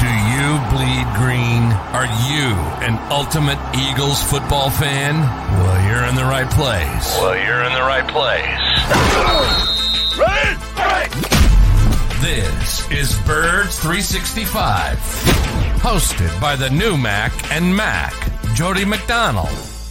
Do you bleed green? Are you an ultimate Eagles football fan? Well, you're in the right place. Well, you're in the right place. This is Birds 365, hosted by the new Mac and Mac, Jody McDonald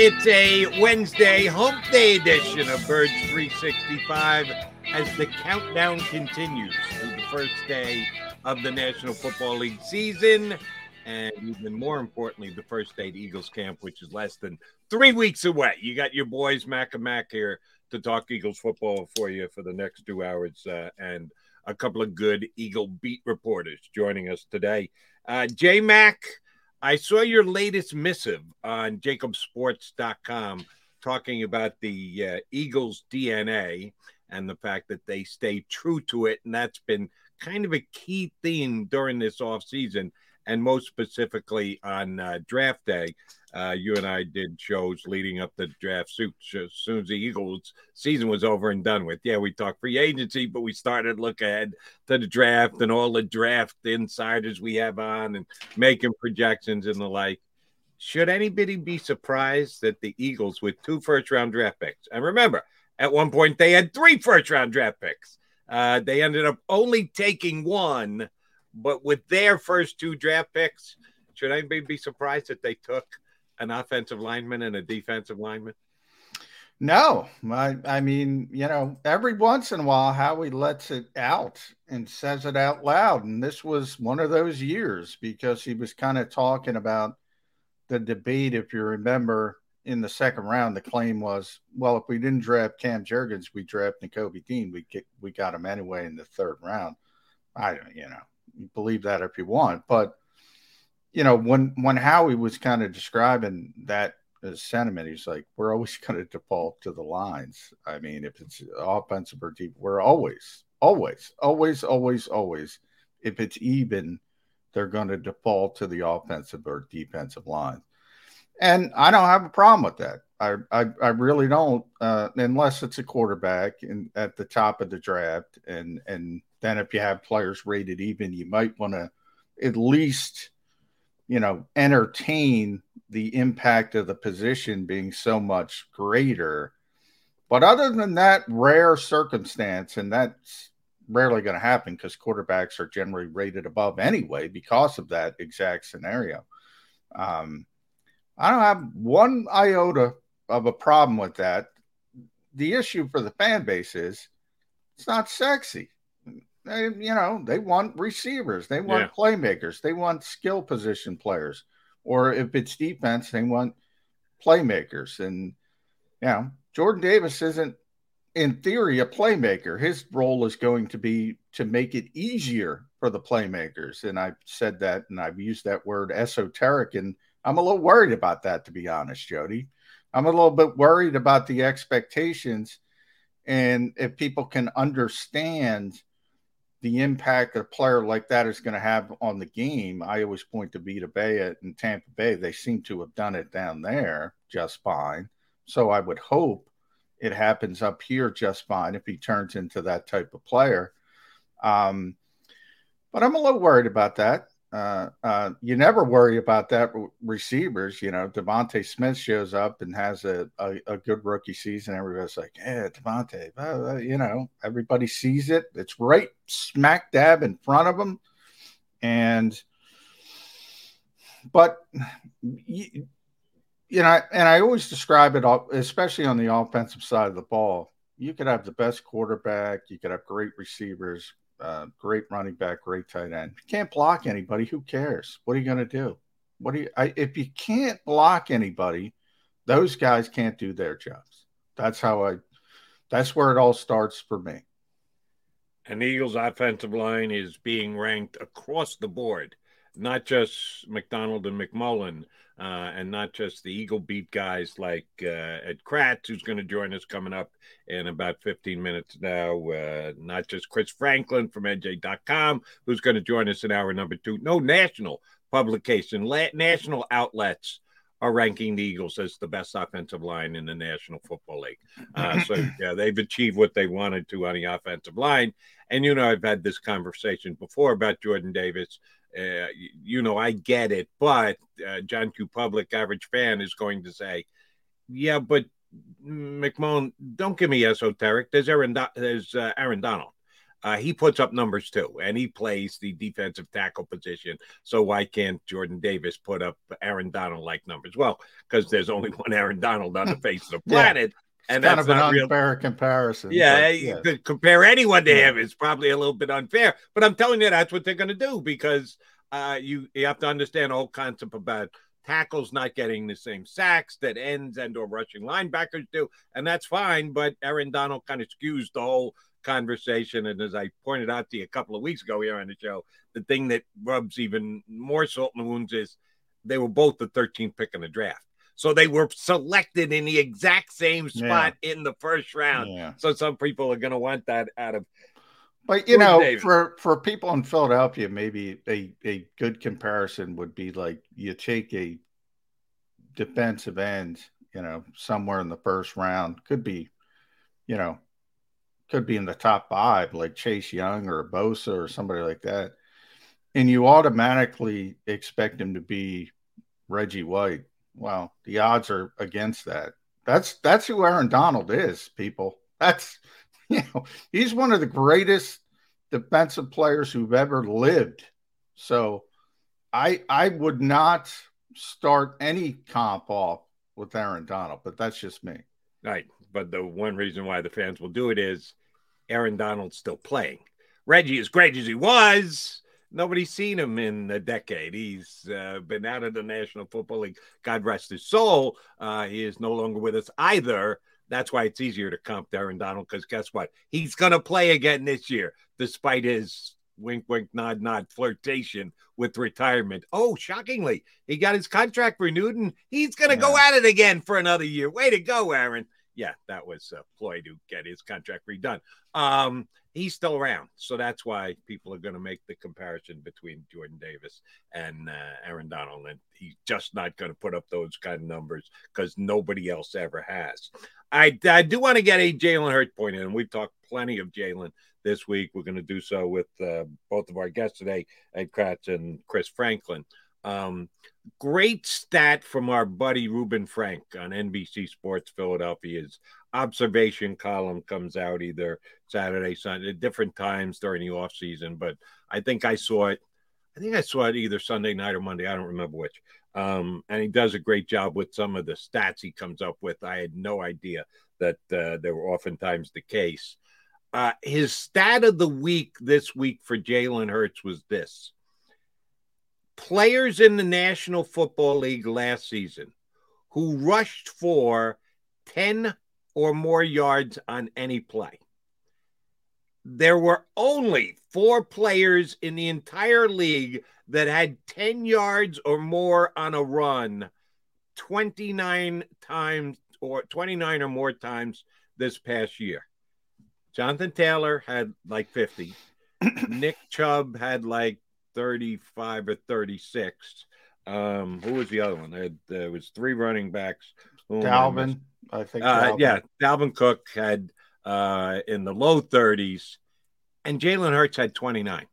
It's a Wednesday hump day edition of Birds 365 as the countdown continues to the first day of the National Football League season. And even more importantly, the first day of Eagles camp, which is less than three weeks away. You got your boys, Mac and Mac, here to talk Eagles football for you for the next two hours. Uh, and a couple of good Eagle beat reporters joining us today. Uh, J Mac. I saw your latest missive on jakibsports.com talking about the uh, Eagles DNA and the fact that they stay true to it. And that's been kind of a key theme during this offseason, and most specifically on uh, draft day. Uh, you and I did shows leading up the draft suit as soon as the Eagles season was over and done with. Yeah, we talked free agency, but we started look ahead to the draft and all the draft insiders we have on and making projections and the like. Should anybody be surprised that the Eagles, with two first round draft picks, and remember, at one point they had three first round draft picks, uh, they ended up only taking one, but with their first two draft picks, should anybody be surprised that they took an offensive lineman and a defensive lineman? No, I, I mean, you know, every once in a while, Howie lets it out and says it out loud. And this was one of those years because he was kind of talking about the debate. If you remember in the second round, the claim was, well, if we didn't draft Cam Jurgens, we draft Nakobe Dean. We get, we got him anyway in the third round. I don't, you know, believe that if you want, but you know, when when Howie was kind of describing that sentiment, he's like, we're always going to default to the lines. I mean, if it's offensive or deep, we're always, always, always, always, always. If it's even, they're going to default to the offensive or defensive line." And I don't have a problem with that. I I, I really don't, uh, unless it's a quarterback in, at the top of the draft, and and then if you have players rated even, you might want to at least you know, entertain the impact of the position being so much greater. But other than that rare circumstance, and that's rarely going to happen because quarterbacks are generally rated above anyway because of that exact scenario. Um, I don't have one iota of a problem with that. The issue for the fan base is it's not sexy. They, you know, they want receivers, they want Yeah. playmakers, they want skill position players, or if it's defense, they want playmakers. And you know, Jordan Davis isn't, in theory, a playmaker. His role is going to be to make it easier for the playmakers. And I've said that, and I've used that word esoteric, and I'm a little worried about that, to be honest, Jody. I'm a little bit worried about the expectations And if people can understand the impact a player like that is going to have on the game, I always point to Vita Vea in Tampa Bay. They seem to have done it down there just fine. So I would hope it happens up here just fine if he turns into that type of player. Um, but I'm a little worried about that. Uh, uh, you never worry about that receivers. You know, DeVonta Smith shows up and has a, a, a good rookie season. Everybody's like, yeah, DeVonta, uh, you know, everybody sees it. It's right smack dab in front of them. And, but, you, you know, and I always describe it, all, especially on the offensive side of the ball. You could have the best quarterback, you could have great receivers, uh, great running back, great tight end. You can't block anybody, who cares? What are you going to do? What do you? I, if you can't block anybody, those guys can't do their jobs. That's how I. That's where it all starts for me. And Eagles' offensive line is being ranked across the board, not just McDonald and McMullen, uh, and not just the Eagle beat guys like uh, Ed Kracz, who's going to join us coming up in about 15 minutes now. Uh, not just Chris Franklin from NJ.com, who's going to join us in hour number two. No national publication, la- national outlets are ranking the Eagles as the best offensive line in the National Football League. Uh, so yeah, they've achieved what they wanted to on the offensive line. And you know, I've had this conversation before about Jordan Davis. Uh, you know, I get it, but uh, John Q. Public, average fan, is going to say, "Yeah, but McMullen, don't give me esoteric. There's Aaron, Do- there's uh, Aaron Donald. Uh, he puts up numbers too, and he plays the defensive tackle position. So why can't Jordan Davis put up Aaron Donald like numbers? Well, because there's only one Aaron Donald on the face of the planet." And kind of an unfair real... comparison. Yeah, but, yeah. to compare anyone to him is probably a little bit unfair. But I'm telling you, that's what they're going to do because uh, you you have to understand the whole concept about tackles not getting the same sacks that ends and or rushing linebackers do, and that's fine. But Aaron Donald kind of skews the whole conversation. And as I pointed out to you a couple of weeks ago here on the show, the thing that rubs even more salt in the wounds is they were both the 13th pick in the draft. So they were selected in the exact same spot yeah. in the first round. Yeah. So some people are going to want that out of. But you know, Davis. for for people in Philadelphia, maybe a a good comparison would be like you take a defensive end, you know, somewhere in the first round, could be, you know, could be in the top five, like Chase Young or Bosa or somebody like that, and you automatically expect him to be Reggie White well, the odds are against that. That's that's who Aaron Donald is, people. That's you know, he's one of the greatest defensive players who've ever lived. So I I would not start any comp off with Aaron Donald, but that's just me. Right. But the one reason why the fans will do it is Aaron Donald's still playing. Reggie, as great as he was, nobody's seen him in a decade. He's uh, been out of the National Football League. God rest his soul. Uh, he is no longer with us either. That's why it's easier to comp Aaron Donald because guess what? He's going to play again this year, despite his wink, wink, nod, nod flirtation with retirement. Oh, shockingly, he got his contract renewed and he's going to yeah. go at it again for another year. Way to go, Aaron. Yeah, that was uh, Floyd to get his contract redone. Um, he's still around. So that's why people are going to make the comparison between Jordan Davis and uh, Aaron Donald. And he's just not going to put up those kind of numbers because nobody else ever has. I, I do want to get a Jalen Hurts point in, and we've talked plenty of Jalen this week. We're going to do so with uh, both of our guests today, Ed Kracz and Chris Franklin. Um, great stat from our buddy Reuben Frank on NBC Sports Philadelphia's observation column comes out either Saturday, Sunday, at different times during the off season. But I think I saw it. I think I saw it either Sunday night or Monday. I don't remember which. Um, and he does a great job with some of the stats he comes up with. I had no idea that uh, they were oftentimes the case. Uh, his stat of the week this week for Jalen Hurts was this players in the National Football League last season who rushed for 10 or more yards on any play. There were only four players in the entire league that had 10 yards or more on a run 29 times or 29 or more times this past year. Jonathan Taylor had like 50. Nick Chubb had like 35 or 36. Um, who was the other one? There, there was three running backs. Dalvin, I, I think. Uh, Dalvin. Yeah, Dalvin Cook had uh, in the low 30s, and Jalen Hurts had 29.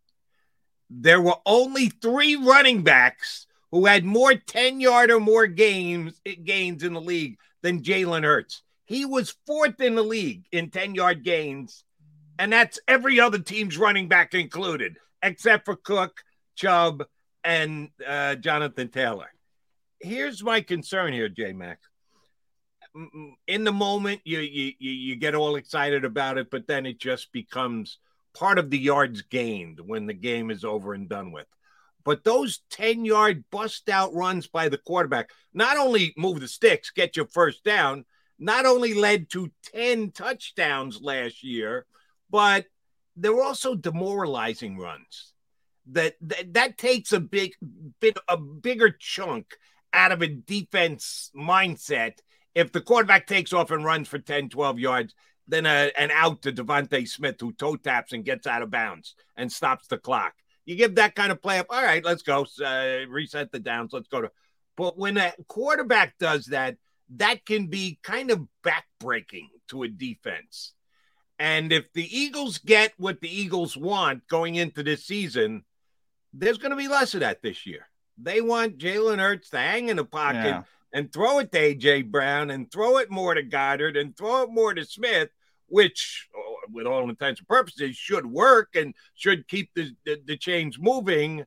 There were only three running backs who had more 10 yard or more games gains in the league than Jalen Hurts. He was fourth in the league in 10 yard gains, and that's every other team's running back included, except for Cook, Chubb, and uh, Jonathan Taylor. Here's my concern here, J Mac. In the moment, you, you you get all excited about it, but then it just becomes part of the yards gained when the game is over and done with. But those 10 yard bust out runs by the quarterback not only move the sticks, get your first down, not only led to 10 touchdowns last year, but they were also demoralizing runs. That, that that takes a big bit a bigger chunk out of a defense mindset if the quarterback takes off and runs for 10 12 yards then a, an out to DeVonta Smith who toe taps and gets out of bounds and stops the clock. You give that kind of play up. All right, let's go. Uh, reset the downs. Let's go to. But when a quarterback does that, that can be kind of backbreaking to a defense. And if the Eagles get what the Eagles want going into this season, there's going to be less of that this year. They want Jalen Hurts to hang in the pocket yeah. and throw it to AJ Brown and throw it more to Goedert and throw it more to Smith, which, oh, with all intents and purposes, should work and should keep the, the, the chains moving.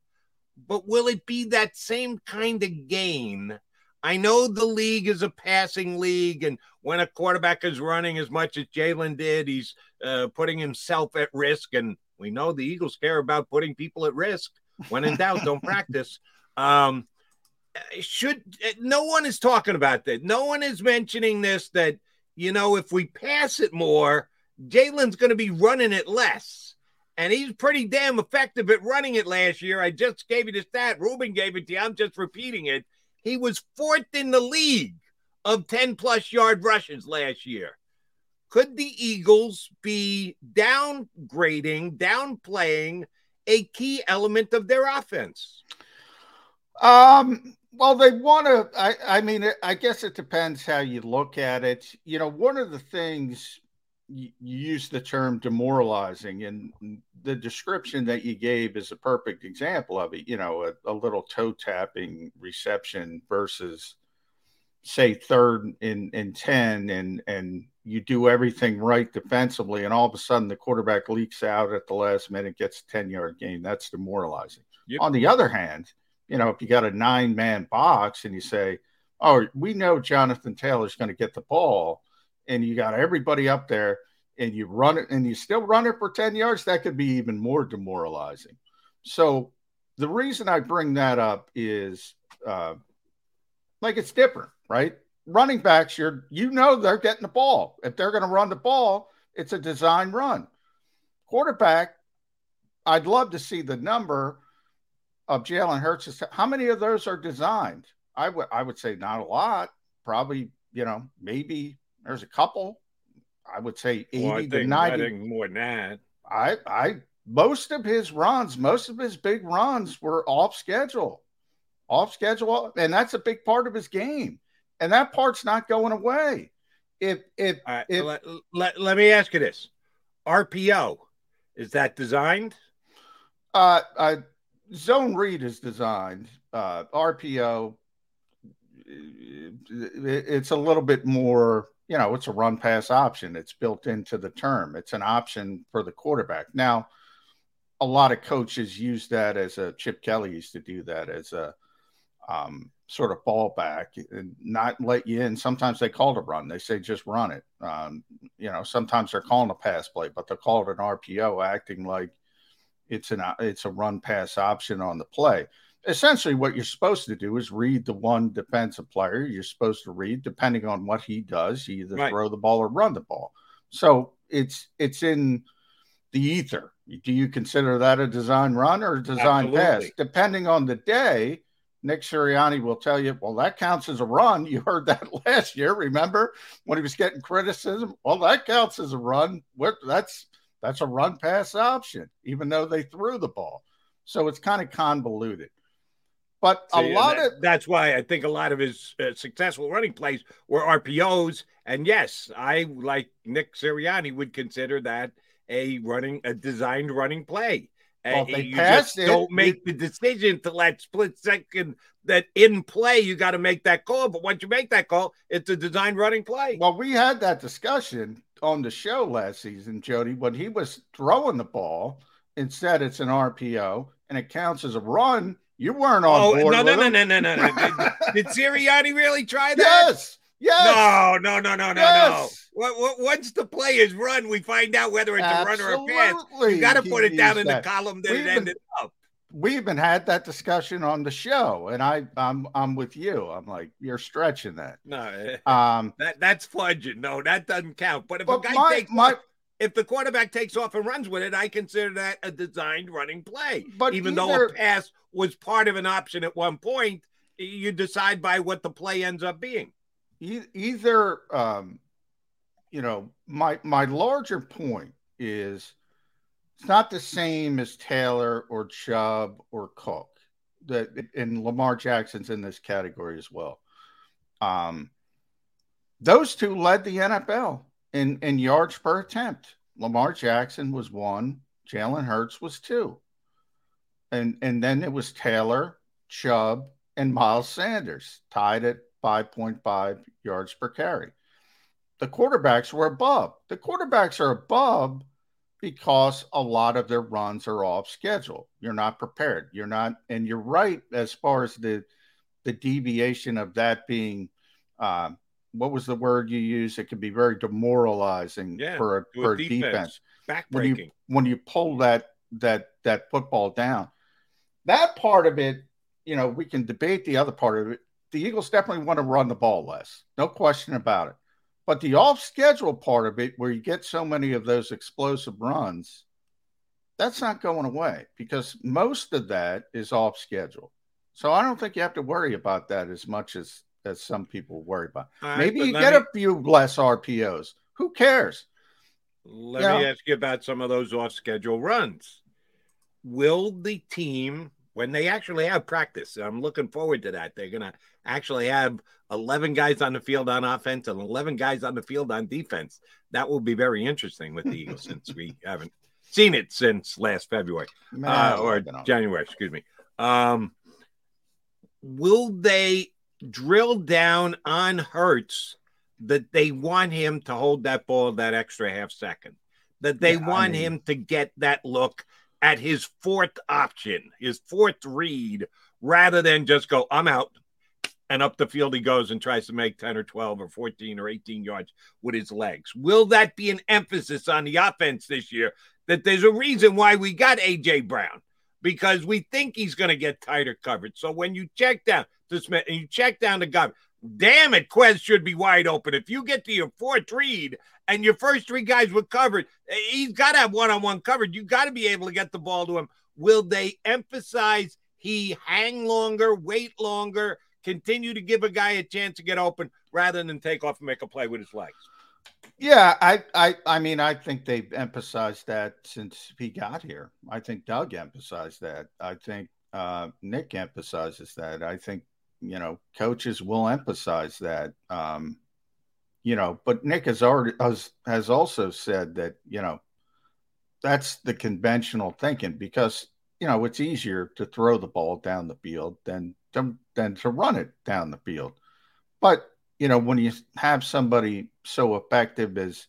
But will it be that same kind of gain I know the league is a passing league, and when a quarterback is running as much as Jalen did, he's uh, putting himself at risk. And we know the Eagles care about putting people at risk. When in doubt, don't practice. Um, should no one is talking about that? No one is mentioning this. That you know, if we pass it more, Jalen's going to be running it less. And he's pretty damn effective at running it last year. I just gave you the stat. Reuben gave it to you. I'm just repeating it. He was fourth in the league of 10 plus yard rushes last year. Could the Eagles be downgrading, downplaying a key element of their offense? Um, well, they want to. I, I mean, I guess it depends how you look at it. You know, one of the things you, use the term demoralizing, and the description that you gave is a perfect example of it. You know, a, a little toe tapping reception versus say third in in 10 and and you do everything right defensively and all of a sudden the quarterback leaks out at the last minute gets a 10 yard gain that's demoralizing yep. on the other hand you know if you got a nine man box and you say oh we know jonathan taylor's going to get the ball and you got everybody up there and you run it and you still run it for 10 yards, that could be even more demoralizing. So the reason I bring that up is uh, like it's different, right? Running backs, you're you know they're getting the ball. If they're going to run the ball, it's a design run. Quarterback, I'd love to see the number of Jalen Hurts. How many of those are designed? I would I would say not a lot. Probably, you know, maybe there's a couple, I would say 80 well, to 90. more than that. I, I, most of his runs, most of his big runs were off schedule, off schedule. And that's a big part of his game. And that part's not going away. If, if, right, if let, let, let me ask you this RPO, is that designed? Uh, uh, zone read is designed. Uh, RPO, it's a little bit more you know, it's a run pass option. It's built into the term. It's an option for the quarterback. Now, a lot of coaches use that as a Chip Kelly used to do that as a um, sort of fall back and not let you in. Sometimes they call it a run. They say just run it. Um, you know, sometimes they're calling a pass play, but they'll call it an RPO, acting like it's an it's a run pass option on the play essentially what you're supposed to do is read the one defensive player you're supposed to read depending on what he does you either right. throw the ball or run the ball so it's it's in the ether do you consider that a design run or a design Absolutely. pass depending on the day Nick Sirianni will tell you, well, that counts as a run. You heard that last year, remember when he was getting criticism? Well, that counts as a run. That's that's a run pass option, even though they threw the ball. So it's kind of convoluted. But See, a lot that, of that's why I think a lot of his uh, successful running plays were RPOs. And yes, I like Nick Sirianni would consider that a running a designed running play. Well, they you just it, don't make the decision to let split second that in play. You got to make that call, but once you make that call, it's a design running play. Well, we had that discussion on the show last season, Jody, when he was throwing the ball. Instead, it's an RPO and it counts as a run. You weren't on oh, board. No, no, no, no, no, no, no, did Sirianni really try that? Yes. Yes. No, no, no, no, no, yes. no. What, what, once the play is run, we find out whether it's Absolutely. a run or a pass. You got to put it down in that. the column that We've it ended been, up. We even had that discussion on the show, and I, I'm, I'm with you. I'm like, you're stretching that. No, eh, eh, eh. um, that that's fudging. No, that doesn't count. But if but a guy my, takes my, if the quarterback takes off and runs with it, I consider that a designed running play. But even either, though a pass was part of an option at one point, you decide by what the play ends up being either um, you know my my larger point is it's not the same as Taylor or Chubb or Cook. That and Lamar Jackson's in this category as well. Um, those two led the NFL in in yards per attempt. Lamar Jackson was one, Jalen Hurts was two, and and then it was Taylor, Chubb, and Miles Sanders tied at 5.5 yards per carry. The quarterbacks were above. The quarterbacks are above because a lot of their runs are off schedule. You're not prepared. You're not, and you're right as far as the the deviation of that being. Uh, what was the word you use? It can be very demoralizing yeah, for a, for a defense. defense. When you when you pull that that that football down, that part of it, you know, we can debate the other part of it the Eagles definitely want to run the ball less. No question about it. But the off schedule part of it, where you get so many of those explosive runs, that's not going away because most of that is off schedule. So I don't think you have to worry about that as much as as some people worry about. Right, Maybe you get me, a few less RPOs. Who cares? Let you me know? ask you about some of those off schedule runs. Will the team when they actually have practice. I'm looking forward to that. They're going to actually have 11 guys on the field on offense and 11 guys on the field on defense. That will be very interesting with the Eagles since we haven't seen it since last February uh, or January, excuse me. Um, will they drill down on Hurts that they want him to hold that ball that extra half second? That they yeah, want I mean, him to get that look at his fourth option, his fourth read, rather than just go, I'm out. And up the field he goes and tries to make 10 or 12 or 14 or 18 yards with his legs. Will that be an emphasis on the offense this year? That there's a reason why we got A.J. Brown because we think he's going to get tighter coverage. So when you check down to Smith and you check down to Goedert, damn it, Quez should be wide open. If you get to your fourth read and your first three guys were covered, he's got to have one on one covered. You got to be able to get the ball to him. Will they emphasize he hang longer, wait longer, continue to give a guy a chance to get open rather than take off and make a play with his legs? Yeah, I, I, I mean, I think they've emphasized that since he got here. I think Doug emphasized that. I think uh, Nick emphasizes that. I think you know, coaches will emphasize that. Um, you know, but Nick has already has, has also said that you know that's the conventional thinking because you know it's easier to throw the ball down the field than to, than to run it down the field. But you know, when you have somebody so effective as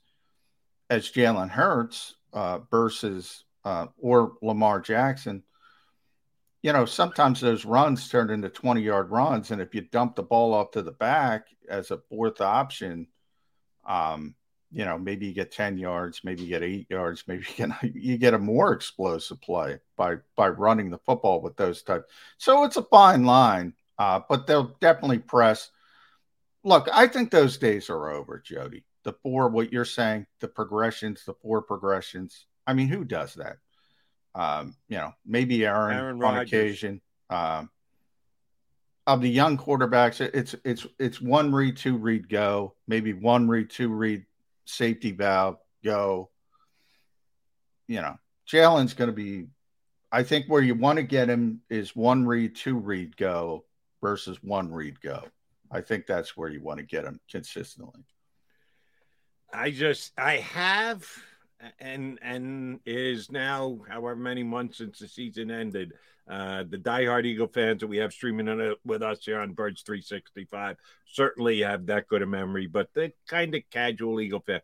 as Jalen Hurts uh, versus uh, or Lamar Jackson, you know, sometimes those runs turn into 20 yard runs. And if you dump the ball off to the back as a fourth option, um, you know, maybe you get 10 yards, maybe you get eight yards, maybe you get, you get a more explosive play by, by running the football with those types. So it's a fine line, uh, but they'll definitely press. Look, I think those days are over, Jody. The four, what you're saying, the progressions, the four progressions. I mean, who does that? Um, you know, maybe Aaron, Aaron on occasion. Um, of the young quarterbacks, it's it's it's one read, two read, go. Maybe one read, two read, safety valve, go. You know, Jalen's going to be. I think where you want to get him is one read, two read, go versus one read, go. I think that's where you want to get him consistently. I just I have and and is now however many months since the season ended. Uh, the diehard Eagle fans that we have streaming with us here on Birds 365 certainly have that good a memory, but the kind of casual Eagle fan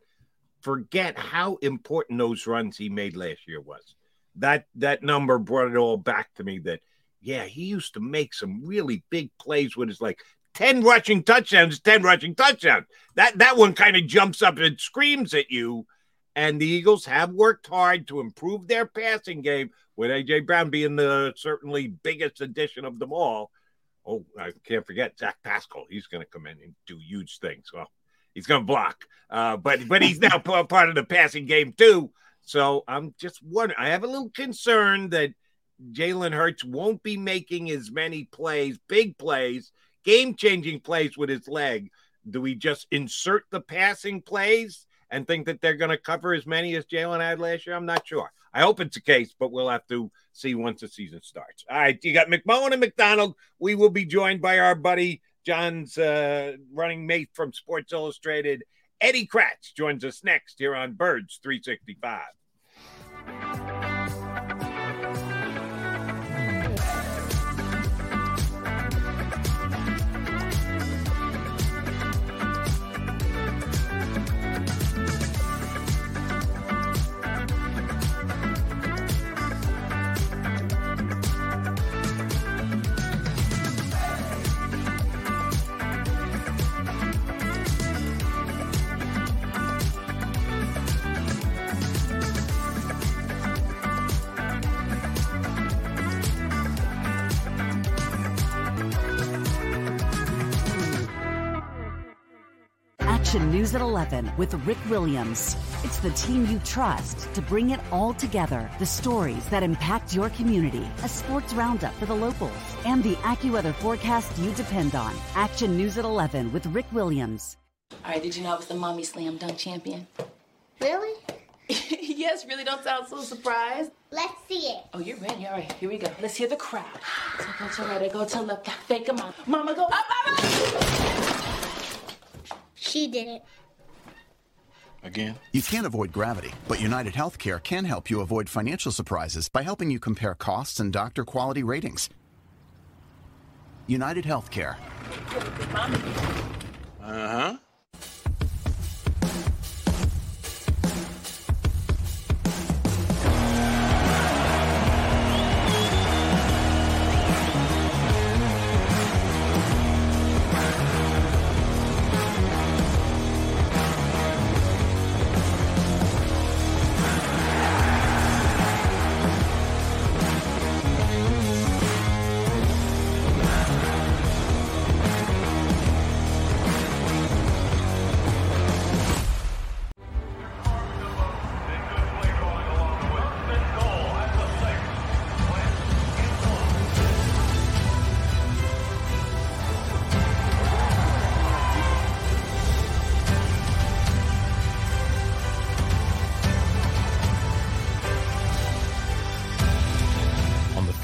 forget how important those runs he made last year was. That that number brought it all back to me that yeah, he used to make some really big plays with his like 10 rushing touchdowns, 10 rushing touchdowns. That that one kind of jumps up and screams at you and the Eagles have worked hard to improve their passing game, with AJ Brown being the certainly biggest addition of them all. Oh, I can't forget Zach Pascal. He's going to come in and do huge things. Well, he's going to block, uh, but but he's now part of the passing game too. So I'm just wondering. I have a little concern that Jalen Hurts won't be making as many plays, big plays, game changing plays with his leg. Do we just insert the passing plays? And think that they're going to cover as many as Jalen had last year? I'm not sure. I hope it's the case, but we'll have to see once the season starts. All right, you got McMullen and McDonald. We will be joined by our buddy John's uh, running mate from Sports Illustrated, Eddie Kracz, joins us next here on Birds 365. Action News at 11 with Rick Williams. It's the team you trust to bring it all together. The stories that impact your community, a sports roundup for the locals, and the AccuWeather forecast you depend on. Action News at 11 with Rick Williams. All right, did you know I was the mommy slam dunk champion? Really? yes, really don't sound so surprised. Let's see it. Oh, you're ready. All right, here we go. Let's hear the crowd. So go to right, go to left, fake a mom. Mama, go up, mama! She did it. Again? You can't avoid gravity, but United Healthcare can help you avoid financial surprises by helping you compare costs and doctor quality ratings. United Healthcare. Uh huh.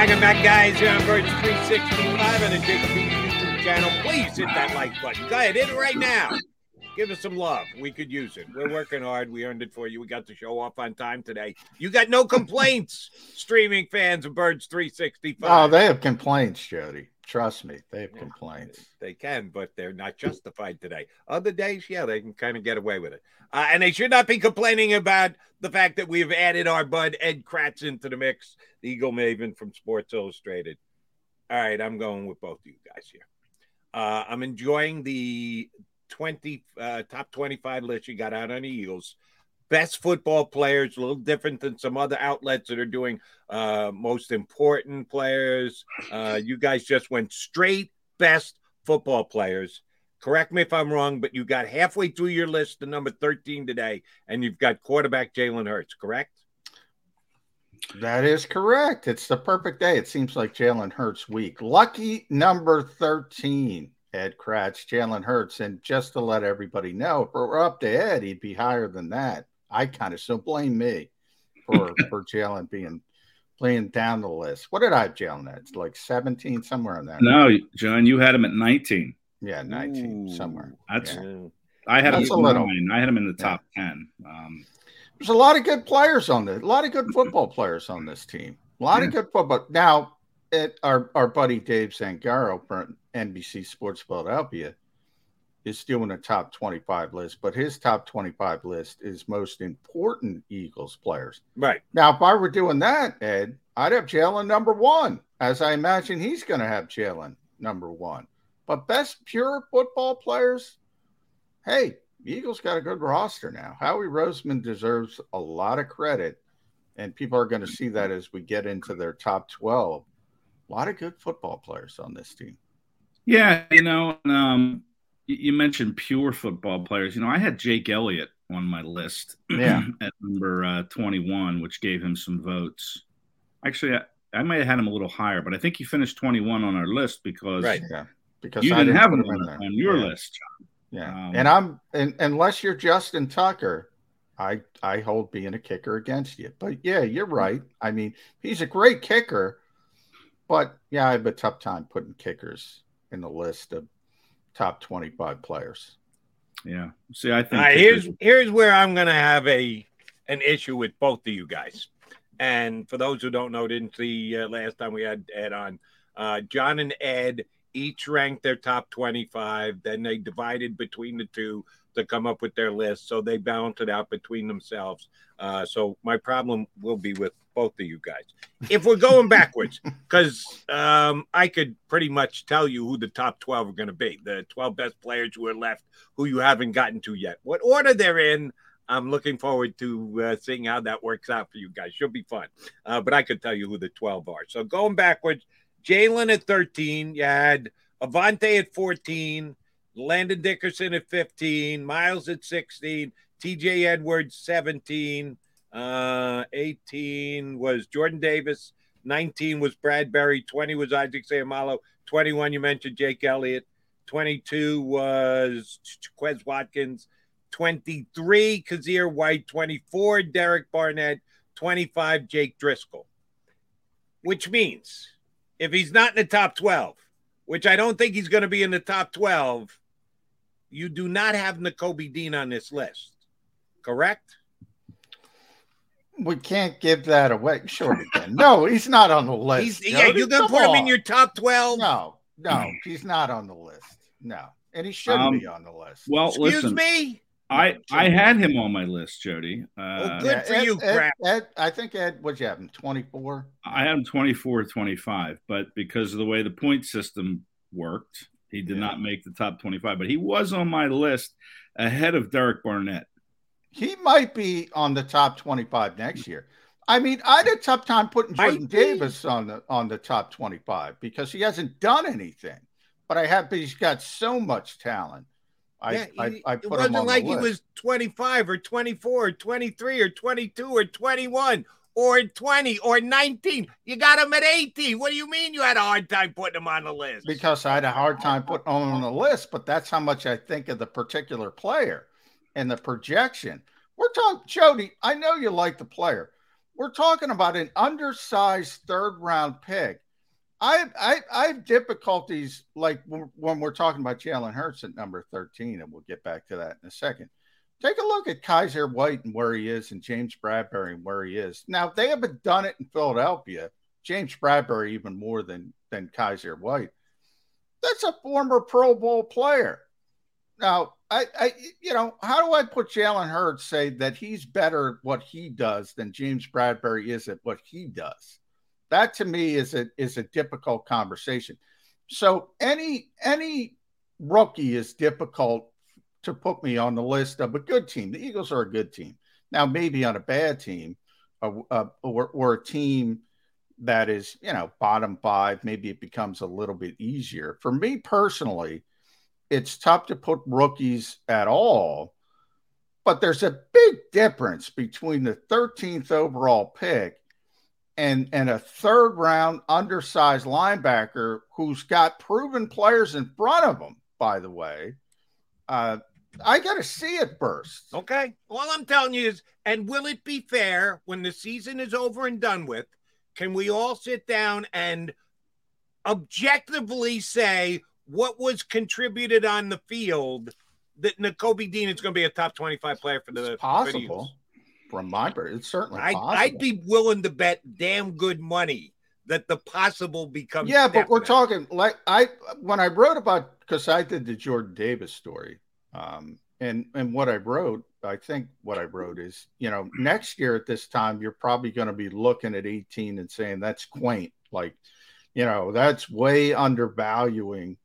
Got your guys here on Birds 365 on the Beat YouTube channel. Please hit that like button. Go ahead, hit it right now. Give us some love. We could use it. We're working hard. We earned it for you. We got the show off on time today. You got no complaints, streaming fans of Birds 365. Oh, they have complaints, Jody. Trust me, they have complaints. They can, but they're not justified today. Other days, yeah, they can kind of get away with it. Uh, and they should not be complaining about the fact that we've added our bud Ed Kracz into the mix, Eagle Maven from Sports Illustrated. All right, I'm going with both of you guys here. Uh, I'm enjoying the 20 uh, top 25 list you got out on the Eagles. Best football players, a little different than some other outlets that are doing uh, most important players. Uh, you guys just went straight best football players. Correct me if I'm wrong, but you got halfway through your list to number 13 today, and you've got quarterback Jalen Hurts, correct? That is correct. It's the perfect day. It seems like Jalen Hurts week. Lucky number 13, Ed Kracz, Jalen Hurts. And just to let everybody know, if we're up to Ed, he'd be higher than that. I kind of so blame me for for Jalen being playing down the list. What did I have Jalen at? It's like 17, somewhere in there. No, John, you had him at 19. Yeah, 19, Ooh, somewhere. That's Yeah. I had him That's at a little. nine. I had him in the top ten. Um, There's a lot of good players on this, a lot of good football players on this team. A lot of good football. Now, it, our our buddy Dave Zangaro from NBC Sports Philadelphia is doing a top 25 list, but his top 25 list is most important Eagles players. Right. Now, if I were doing that, Ed, I'd have Jalen number one, as I imagine he's going to have Jalen number one. But best pure football players, hey, Eagles got a good roster now. Howie Roseman deserves a lot of credit, and people are going to see that as we get into their top 12. A lot of good football players on this team. yeah, you know, um, you, mentioned pure football players. You know, I had Jake Elliott on my list. Yeah. at number uh, twenty-one, which gave him some votes. Actually, I, I might have had him a little higher, but I think he finished twenty-one on our list because Right. Yeah. Because you I didn't didn't have him him on, on your Yeah. list, John. Yeah, Um, and I'm and, unless you're Justin Tucker, I I hold being a kicker against you. But yeah, you're right. I mean, he's a great kicker, but yeah, I have a tough time putting kickers in the list of top 25 players. Yeah. See, I think All right, kickers- here's here's where I'm going to have a an issue with both of you guys. And for those who don't know, didn't see uh, last time we had Ed on, uh, John and Ed each ranked their top 25. Then they divided between the two to come up with their list. So they balanced it out between themselves. Uh, so my problem will be with both of you guys. If we're going backwards, because um, I could pretty much tell you who the top 12 are going to be, the 12 best players who are left, who you haven't gotten to yet. What order they're in, I'm looking forward to uh, seeing how that works out for you guys. Should be fun. Uh, but I could tell you who the 12 are. So going backwards, Jalen at 13. You had Avonte at 14, Landon Dickerson at 15, Miles at 16, TJ Edwards 17, uh, 18 was Jordan Davis, 19 was Bradberry, 20 was Isaac Seumalo, 21 you mentioned Jake Elliott, 22 was Quez Watkins, 23 Kyzir White, 24 Derek Barnett, 25 Jack Driscoll. Which means if he's not in the top 12, which I don't think he's going to be in the top 12, you do not have Nakobe Dean on this list. Correct? We can't give that away. Sure, we can. No, he's not on the list. He's, yeah, you're going to Come put him in your top 12? No, no, he's not on the list. No, and he shouldn't Um, be on the list. Well, Excuse listen, me? I I had him on my list, Jody. Uh, good for Ed, you, Ed. Ed, I think Ed, what'd you have him? 24? I had him 24 25, but because of the way the point system worked, he did not make the top 25, but he was on my list ahead of Derek Barnett. He might be on the top 25 next year. I mean, I had a tough time putting Jordan. Davis on the on the top 25 because he hasn't done anything. But I have he's got so much talent. I Yeah, I, I it wasn't like he was 25 or 24 or 23 or 22 or 21 or 20 or 19. You got him at 18. What do you mean you had a hard time putting him on the list? because I had a hard time putting him on the list, but that's how much I think of the particular player and the projection. We're talking, Jody. I know you like the player. We're talking about an undersized third round pick. I I, I have difficulties like when, we're talking about Jalen Hurts at number thirteen, and we'll get back to that in a second. Take a look at Kyzir White and where he is, and James Bradberry and where he is. Now they haven't done it in Philadelphia. James Bradberry even more than than Kyzir White. That's a former Pro Bowl player. Now, I, I, you know, how do I put Jalen Hurts say that he's better at what he does than James Bradberry is at what he does? That to me is a is a difficult conversation. So any any rookie is difficult to put me on the list of a good team. The Eagles are a good team. Now, maybe on a bad team, or, or, or a team that is, you know, bottom five, maybe it becomes a little bit easier. For me personally, it's tough to put rookies at all, but there's a big difference between the 13th overall pick and, and a third round undersized linebacker who's got proven players in front of him, by the way. Uh, I got to see it first. Okay. All I'm telling you is, and will it be fair when the season is over and done with? Can we all sit down and objectively say what was contributed on the field that Nakobe Dean is going to be a top 25 player for the it's possible for from my part. It's certainly I'd, possible. I'd be willing to bet damn good money that the possible becomes yeah, but we're talking like I when I wrote about because I did the Jordan Davis story, um, and and what I wrote, I think what I wrote is you know next year at this time you're probably going to be looking at 18 and saying that's quaint, like you know that's way undervaluing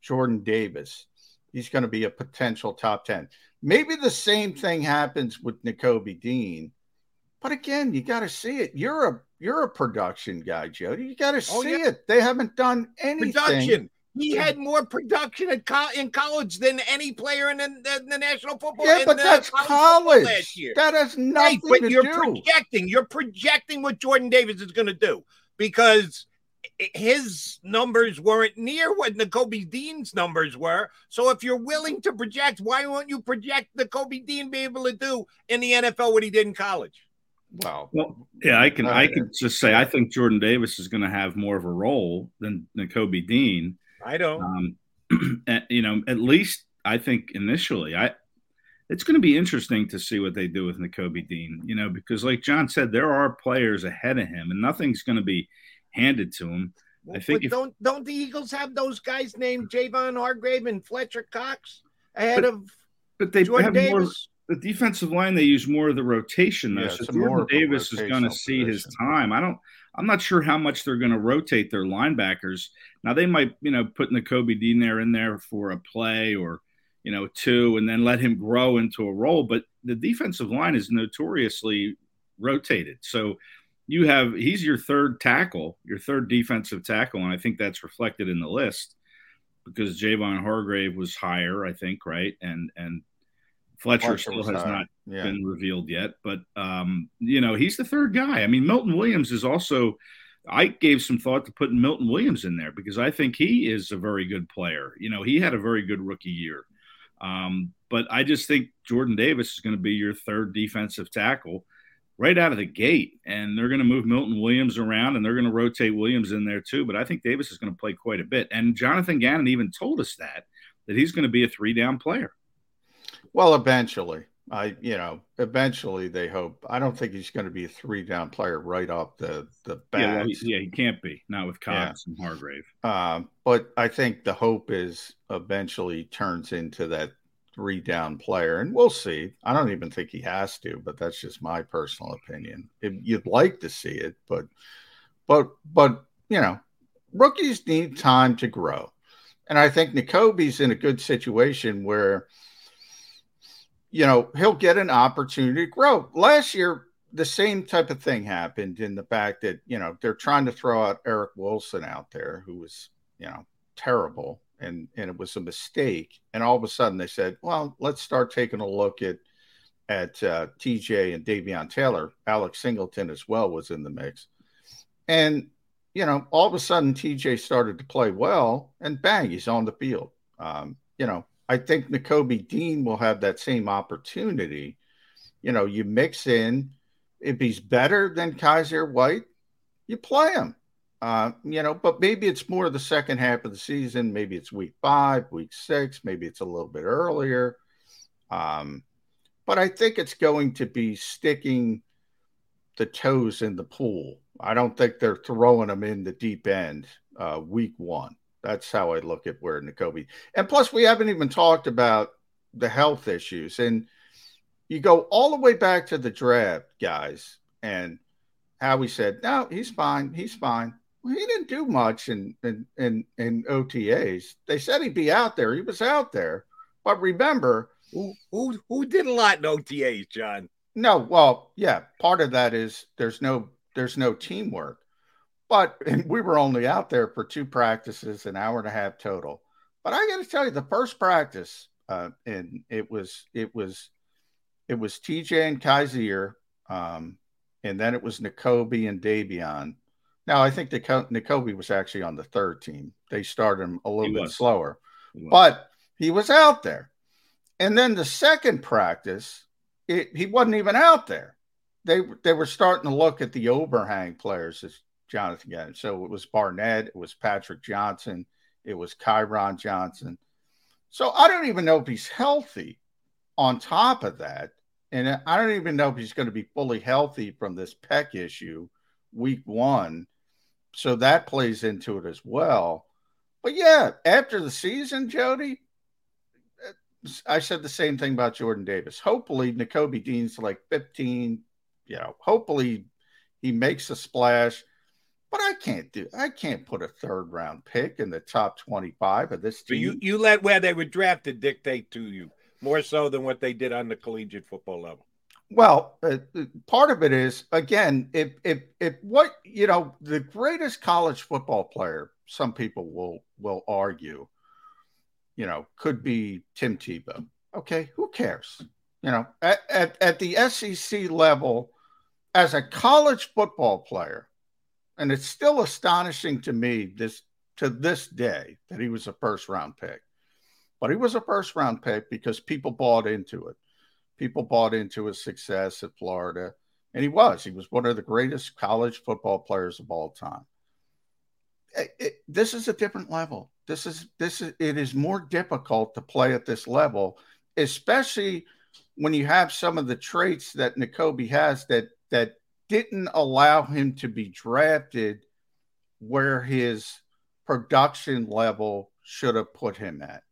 Jordan Davis. He's going to be a potential top 10. Maybe the same thing happens with Nakobe Dean. But again, you got to see it. You're a you're a production guy, Jody. You got to Oh, see yeah. it. They haven't done anything. production. He had more production in, co- in college than any player in the, the, the National Football. Yeah, but that's college college. last year. That has Right, nothing but to you're do. projecting. You're projecting what Jordan Davis is going to do because his numbers weren't near what Nakobe Dean's numbers were. So if you're willing to project, why won't you project Nakobe Dean be able to do in the NFL what he did in college? Well, Well, yeah, I can Uh, I can just say I think Jordan Davis is going to have more of a role than Nakobe Dean. I don't. Um, and, you know, at least I think initially, I it's going to be interesting to see what they do with Nakobe Dean. You know, because like John said, there are players ahead of him, and nothing's going to be handed to him. I think but if, don't don't the Eagles have those guys named Javon Hargrave and Fletcher Cox ahead But- of but they Jordan have more. The defensive line they use more of the rotation though. Yeah, so it's Jordan more Davis is going to rotational see his time. I don't. I'm not sure how much they're going to rotate their linebackers. Now they might, you know, put Nakobe Dean there in there for a play or, you know, two, and then let him grow into a role. But the defensive line is notoriously rotated. So you have he's your third tackle, your third defensive tackle, and I think that's reflected in the list because Javon Hargrave was higher, I think, right? And and Fletcher, Fletcher still has not yeah. been revealed yet, but um, you know he's the third guy. I mean, Milton Williams is also. I gave some thought to putting Milton Williams in there because I think he is a very good player. You know, he had a very good rookie year, um, but I just think Jordan Davis is going to be your third defensive tackle right out of the gate, and they're going to move Milton Williams around and they're going to rotate Williams in there too. But I think Davis is going to play quite a bit, and Jonathan Gannon even told us that that he's going to be a three down player. Well, eventually, I you know, eventually they hope. I don't think he's going to be a three down player right off the the bat. Yeah, well, he, yeah, he can't be not with Cox and Hargrave. Um, but I think the hope is eventually turns into that three down player, and we'll see. I don't even think he has to, but that's just my personal opinion. If you'd like to see it, but but but you know, rookies need time to grow, and I think Nakobe's in a good situation where you know he'll get an opportunity to grow. Last year, the same type of thing happened in the fact that you know they're trying to throw out Eric Wilson out there, who was you know terrible, and and it was a mistake. And all of a sudden they said, well, let's start taking a look at at uh, TJ and Davion Taylor. Alex Singleton as well was in the mix, and you know all of a sudden TJ started to play well, and bang, he's on the field. Um, you know, I think Nakobe Dean will have that same opportunity. You know, you mix in if he's better than Kyzir White, you play him. Uh, you know, but maybe it's more the second half of the season. Maybe it's week five, week six. Maybe it's a little bit earlier. Um, but I think it's going to be sticking the toes in the pool. I don't think they're throwing them in the deep end uh, week one. That's how I look at where Nakobe. And plus, we haven't even talked about the health issues. And you go all the way back to the draft, guys, and how we said, no, he's fine. He's fine. Well, he didn't do much in, in, in, in OTAs. They said he'd be out there. He was out there. But remember, who, who, who did a lot in OTAs, John? No, well, yeah, part of that is there's no there's no teamwork. But and we were only out there for two practices, an hour and a half total. But I got to tell you, the first practice, uh, and it was it was it was TJ and Kyzir, um, and then it was Nakobe and Davion. Now I think the Nakobe was actually on the third team. They started him a little he bit was. slower, he but he was out there. And then the second practice, it, he wasn't even out there. They they were starting to look at the overhang players, as Jonathan got. So it was Barnett, it was Patrick Johnson, it was Kyron Johnson. So I don't even know if he's healthy. On top of that, and I don't even know if he's going to be fully healthy from this pec issue week one. So that plays into it as well. But yeah, after the season, Jody, uh, I said the same thing about Jordan Davis. Hopefully, Nakobe Dean's like 15. You know, hopefully he makes a splash. But I can't do. I can't put a third round pick in the top 25 of this team. So you you let where they were drafted dictate to you more so than what they did on the collegiate football level. Well, uh, part of it is again, if if if what you know, the greatest college football player, some people will will argue, you know, could be Tim Tebow. Okay, who cares? You know, at, at, at the SEC level, as a college football player, and it's still astonishing to me this to this day that he was a first round pick. But he was a first round pick because people bought into it. People bought into his success at Florida. And he was. He was one of the greatest college football players of all time. It, it, this is a different level. This is this is it is more difficult to play at this level, especially when you have some of the traits that Nakobe has that that didn't allow him to be drafted where his production level should have put him at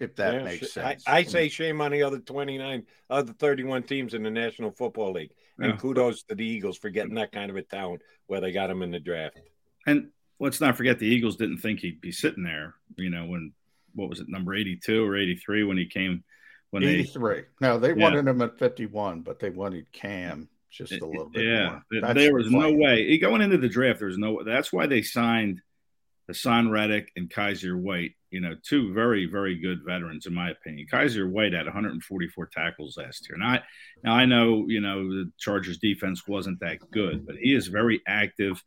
if that yeah, makes sense. I, I, say shame on the other 29, other 31 teams in the National Football League. And yeah. kudos to the Eagles for getting that kind of a talent where they got him in the draft. And let's not forget the Eagles didn't think he'd be sitting there, you know, when what was it, number 82 or 83 when he came when 83. They, no, they yeah. wanted him at 51, but they wanted Cam just a little bit yeah, more. there was no way. Going into the draft, there's no that's why they signed Haason Reddick and Kyzir White you know, two very, very good veterans, in my opinion. Kyzir White had 144 tackles last year. Now I, now, I know, you know, the Chargers defense wasn't that good, but he is very active.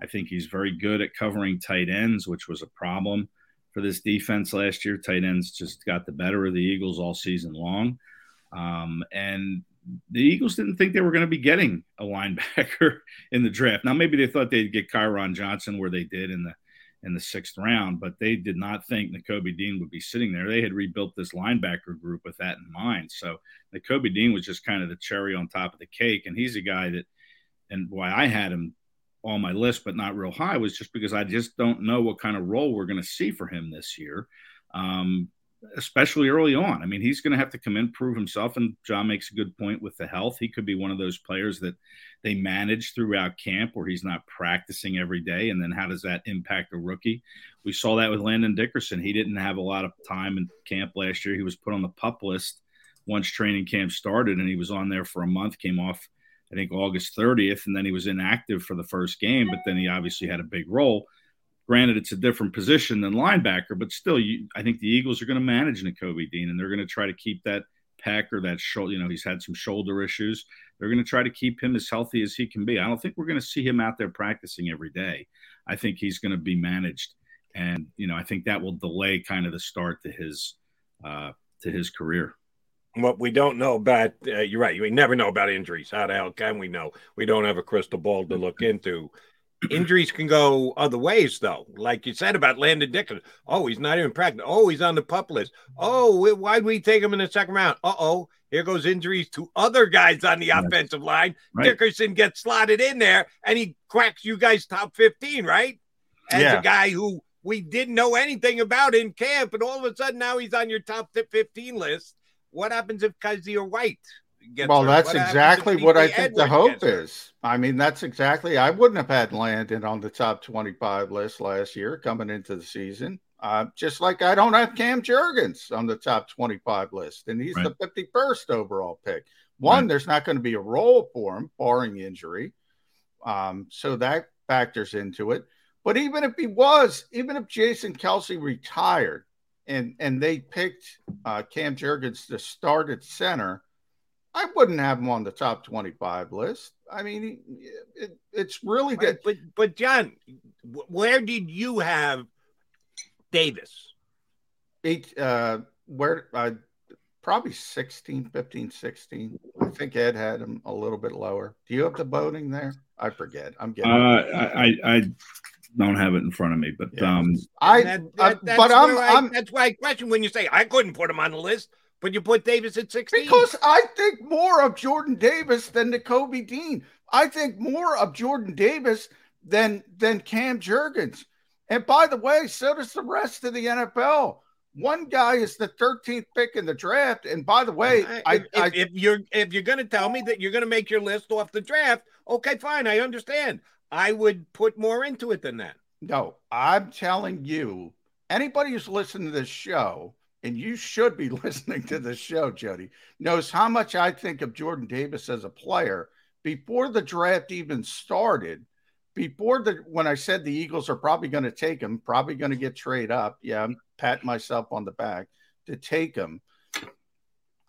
I think he's very good at covering tight ends, which was a problem for this defense last year. Tight ends just got the better of the Eagles all season long. Um, and the Eagles didn't think they were going to be getting a linebacker in the draft. Now, maybe they thought they'd get Kyron Johnson where they did in the in the sixth round, but they did not think Nakobe Dean would be sitting there. They had rebuilt this linebacker group with that in mind. So Nakobe Dean was just kind of the cherry on top of the cake. And he's a guy that, and why I had him on my list, but not real high, was just because I just don't know what kind of role we're going to see for him this year. Um, especially early on. I mean, he's going to have to come in, prove himself. And John makes a good point with the health. He could be one of those players that they manage throughout camp where he's not practicing every day. And then how does that impact a rookie? We saw that with Landon Dickerson. He didn't have a lot of time in camp last year. He was put on the pup list once training camp started, and he was on there for a month, came off. I think August 30th, and then he was inactive for the first game, but then he obviously had a big role Granted, it's a different position than linebacker, but still, you, I think the Eagles are going to manage Nakobe Dean, and they're going to try to keep that pec or that shoulder. You know, he's had some shoulder issues. They're going to try to keep him as healthy as he can be. I don't think we're going to see him out there practicing every day. I think he's going to be managed, and you know, I think that will delay kind of the start to his uh, to his career. What we don't know about, uh, you're right. we never know about injuries. How the hell can we know? We don't have a crystal ball to look into injuries can go other ways, though. Like you said about Landon Dickerson. Oh, he's not even practicing. Oh, he's on the pup list. Oh, why'd we take him in the second round? Uh oh, here goes injuries to other guys on the yes. offensive line. Right. Dickerson gets slotted in there and he cracks you guys top 15, right? As yeah. a guy who we didn't know anything about in camp, and all of a sudden now he's on your top 15 list. What happens if Kyzir White gets well, hurt? that's What exactly what I DJ think the hope is. I mean, that's exactly. I wouldn't have had Landon on the top 25 list last year coming into the season. Uh, just like I don't have Cam Jurgens on the top 25 list, and he's the 51st overall pick. One, Right. there's not going to be a role for him, barring injury. Um, so that factors into it. But even if he was, even if Jason Kelce retired and and they picked uh, Cam Jurgens to start at center, I wouldn't have him on the top 25 list. I mean, it, it's really good. but but John, where did you have Davis? Eight, uh, where uh, probably 16, 15, 16. I think Ed had him a little bit lower. Do you have the voting there? I forget. I'm Uh, getting. I, I I don't have it in front of me, but Yeah. um, I, That- uh, that- that's but I'm, I, I'm that's why I question when you say I couldn't put him on the list, but you put Davis at 16. Because I think more of Jordan Davis than Nakobe Dean. I think more of Jordan Davis than than Cam Jurgens. And by the way, so does the rest of the NFL. One guy is the 13th pick in the draft. And by the way, I, if, I, if, you're if you're going to tell me that you're going to make your list off the draft, okay, fine, I understand. I would put more into it than that. no, I'm telling you, anybody who's listening to this show, and you should be listening to this show, Jody, knows how much I think of Jordan Davis as a player before the draft even started. Before the when I said the Eagles are probably going to take him, probably going to get trade up. Yeah, I'm patting myself on the back to take him.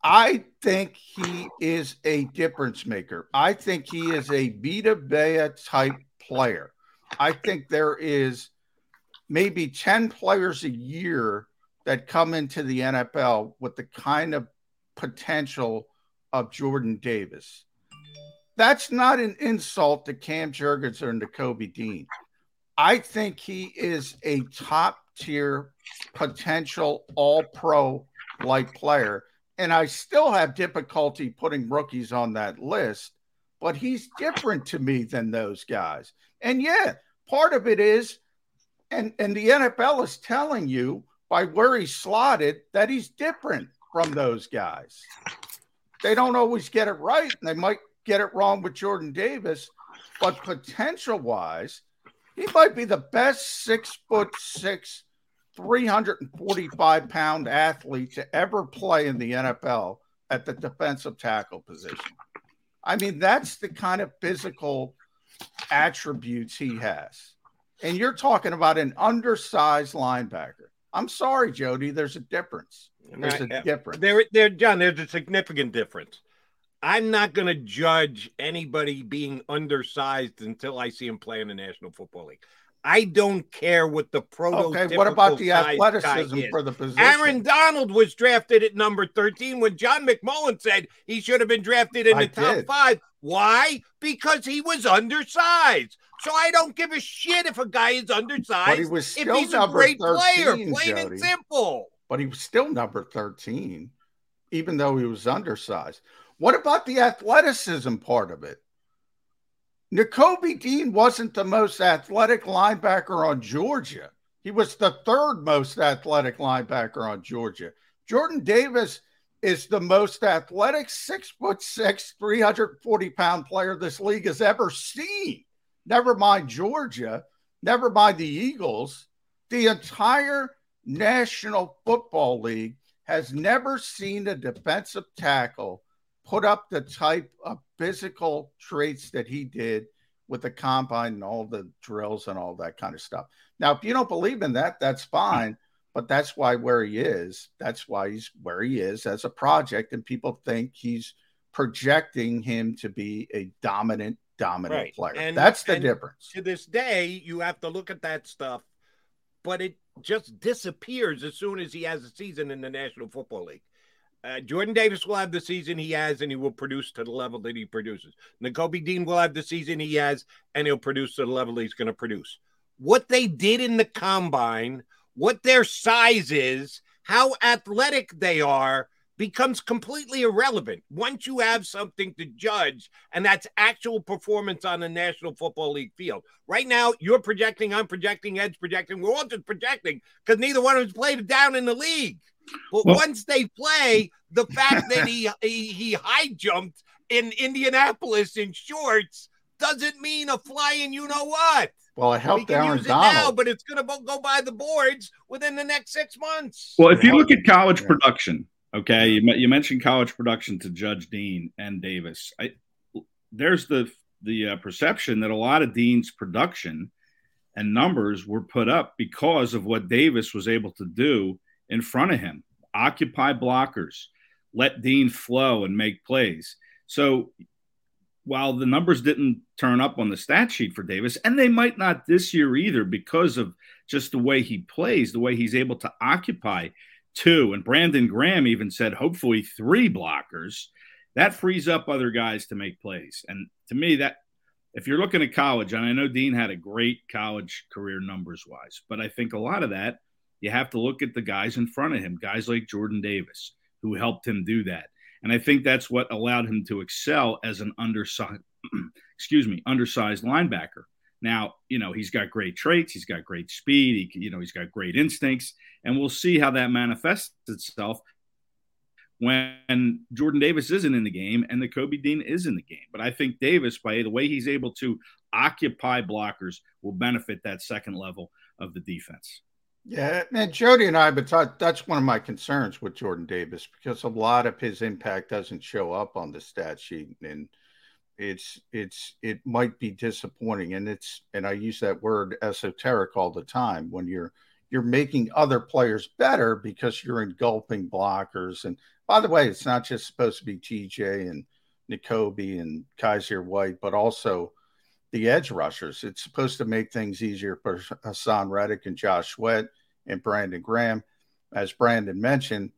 I think he is a difference maker. I think he is a Vita Vea type player. I think there is maybe 10 players a year that come into the NFL with the kind of potential of Jordan Davis. That's not an insult to Cam Jurgens or to Kobe Dean. I think he is a top tier potential all pro like player. And I still have difficulty putting rookies on that list, but he's different to me than those guys. And yeah, part of it is, and, and the NFL is telling you by where he's slotted that he's different from those guys. They don't always get it right, and they might get it wrong with Jordan Davis, but potential wise, he might be the best six foot six, 345 pound athlete to ever play in the NFL at the defensive tackle position. I mean, that's the kind of physical attributes he has. And you're talking about an undersized linebacker. I'm sorry, Jody, there's a difference. There's a uh, difference. There, there, John. There's a significant difference. I'm not going to judge anybody being undersized until I see him play in the National Football League. I don't care what the prototypical. Okay, what about the athleticism for the position? Aaron Donald was drafted at number 13 when John McMullen said he should have been drafted in I the top did. five. Why? Because he was undersized. So I don't give a shit if a guy is undersized. But he was if still he's a great player, 13, plain Jody. and simple. but he was still number 13, even though he was undersized. What about the athleticism part of it? Nakobe Dean wasn't the most athletic linebacker on Georgia. He was the third most athletic linebacker on Georgia. Jordan Davis is the most athletic six foot six, 340 pound player this league has ever seen. Never mind Georgia, never mind the Eagles. The entire National Football League has never seen a defensive tackle put up the type of physical traits that he did with the combine and all the drills and all that kind of stuff. Now, if you don't believe in that, that's fine. But that's why where he is, that's why he's where he is as a project. And people think he's projecting him to be a dominant, dominant Right. player. And- that's the difference. To this day, you have to look at that stuff, but it just disappears as soon as he has a season in the National Football League. Uh, Jordan Davis will have the season he has, and he will produce to the level that he produces. Nakobe Dean will have the season he has, and he'll produce to the level he's going to produce. What they did in the combine, what their size is, how athletic they are, becomes completely irrelevant once you have something to judge, and that's actual performance on the National Football League field. Right now, you're projecting, I'm projecting, Ed's projecting, we're all just projecting because neither one of us played down in the league. But well, once they play, the fact that he he, he high jumped in Indianapolis in shorts doesn't mean a flying you know what. Well, it helped we Aaron Donald. Now, but it's going to go by the boards within the next six months. Well, if you look at college production, okay, you, you mentioned college production to Judge Dean and Davis. I, there's the the uh, perception that a lot of Dean's production and numbers were put up because of what Davis was able to do in front of him, occupy blockers, let Dean flow and make plays. So while the numbers didn't turn up on the stat sheet for Davis, and they might not this year either because of just the way he plays, the way he's able to occupy two. And Brandon Graham even said, hopefully, three blockers. That frees up other guys to make plays. And to me, that if you're looking at college, and I know Dean had a great college career numbers wise, but I think a lot of that you have to look at the guys in front of him, guys like Jordan Davis, who helped him do that. And I think that's what allowed him to excel as an undersized, excuse me, undersized linebacker. Now, you know, he's got great traits, he's got great speed, he, you know, he's got great instincts, and we'll see how that manifests itself when Jordan Davis isn't in the game and Nakobe Dean is in the game. But I think Davis, by the way he's able to occupy blockers, will benefit that second level of the defense. Yeah, and Jody and I, but that's one of my concerns with Jordan Davis because a lot of his impact doesn't show up on the stat sheet, and it's it's it might be disappointing. And it's and I use that word esoteric all the time when you're you're making other players better because you're engulfing blockers. And by the way, it's not just supposed to be TJ and Nakobe and Kyzir White, but also the edge rushers. It's supposed to make things easier for Haason Reddick and Josh Sweat and Brandon Graham, as Brandon mentioned.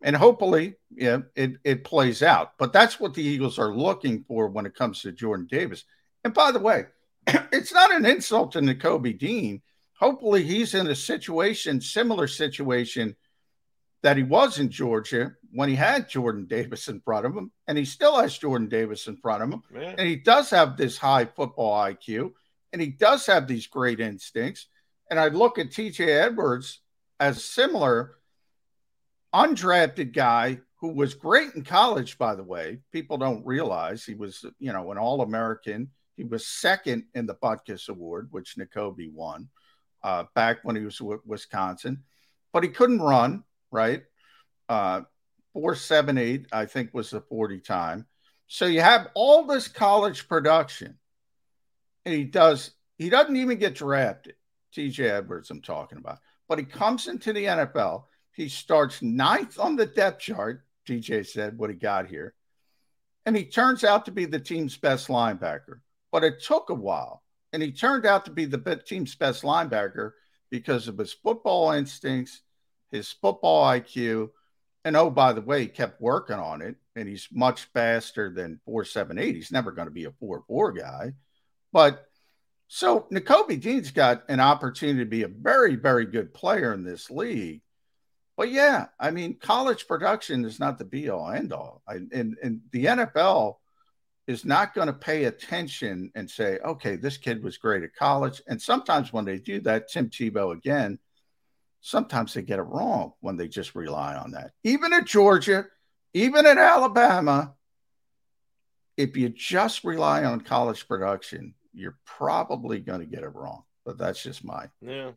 And hopefully, yeah, it, it plays out. But that's what the Eagles are looking for when it comes to Jordan Davis. And by the way, it's not an insult to Nakobe Dean. Hopefully, he's in a situation, similar situation that he was in Georgia when he had Jordan Davis in front of him, and he still has Jordan Davis in front of him, Man. and he does have this high football IQ, and he does have these great instincts. And I look at TJ Edwards as similar undrafted guy who was great in college, by the way. People don't realize he was, you know, an All American. He was second in the Butkus Award, which Nakobe won uh, back when he was with Wisconsin, but he couldn't run, right? Uh, four seven eight, I think was the 40 time. So you have all this college production, and he does he doesn't even get drafted. TJ Edwards, I'm talking about. But he comes into the NFL. He starts ninth on the depth chart. TJ said what he got here. And he turns out to be the team's best linebacker. But it took a while. And he turned out to be the team's best linebacker because of his football instincts, his football IQ, and oh, by the way, he kept working on it, and he's much faster than 478. He's never going to be a 4 4 guy. But so Nakobe Dean's got an opportunity to be a very, very good player in this league. But yeah, I mean, college production is not the be all end all. I, and, and the NFL is not going to pay attention and say, okay, this kid was great at college. And sometimes when they do that, Tim Tebow again, sometimes they get it wrong when they just rely on that. Even at Georgia, even at Alabama, if you just rely on college production, you're probably going to get it wrong. But that's just my Yeah.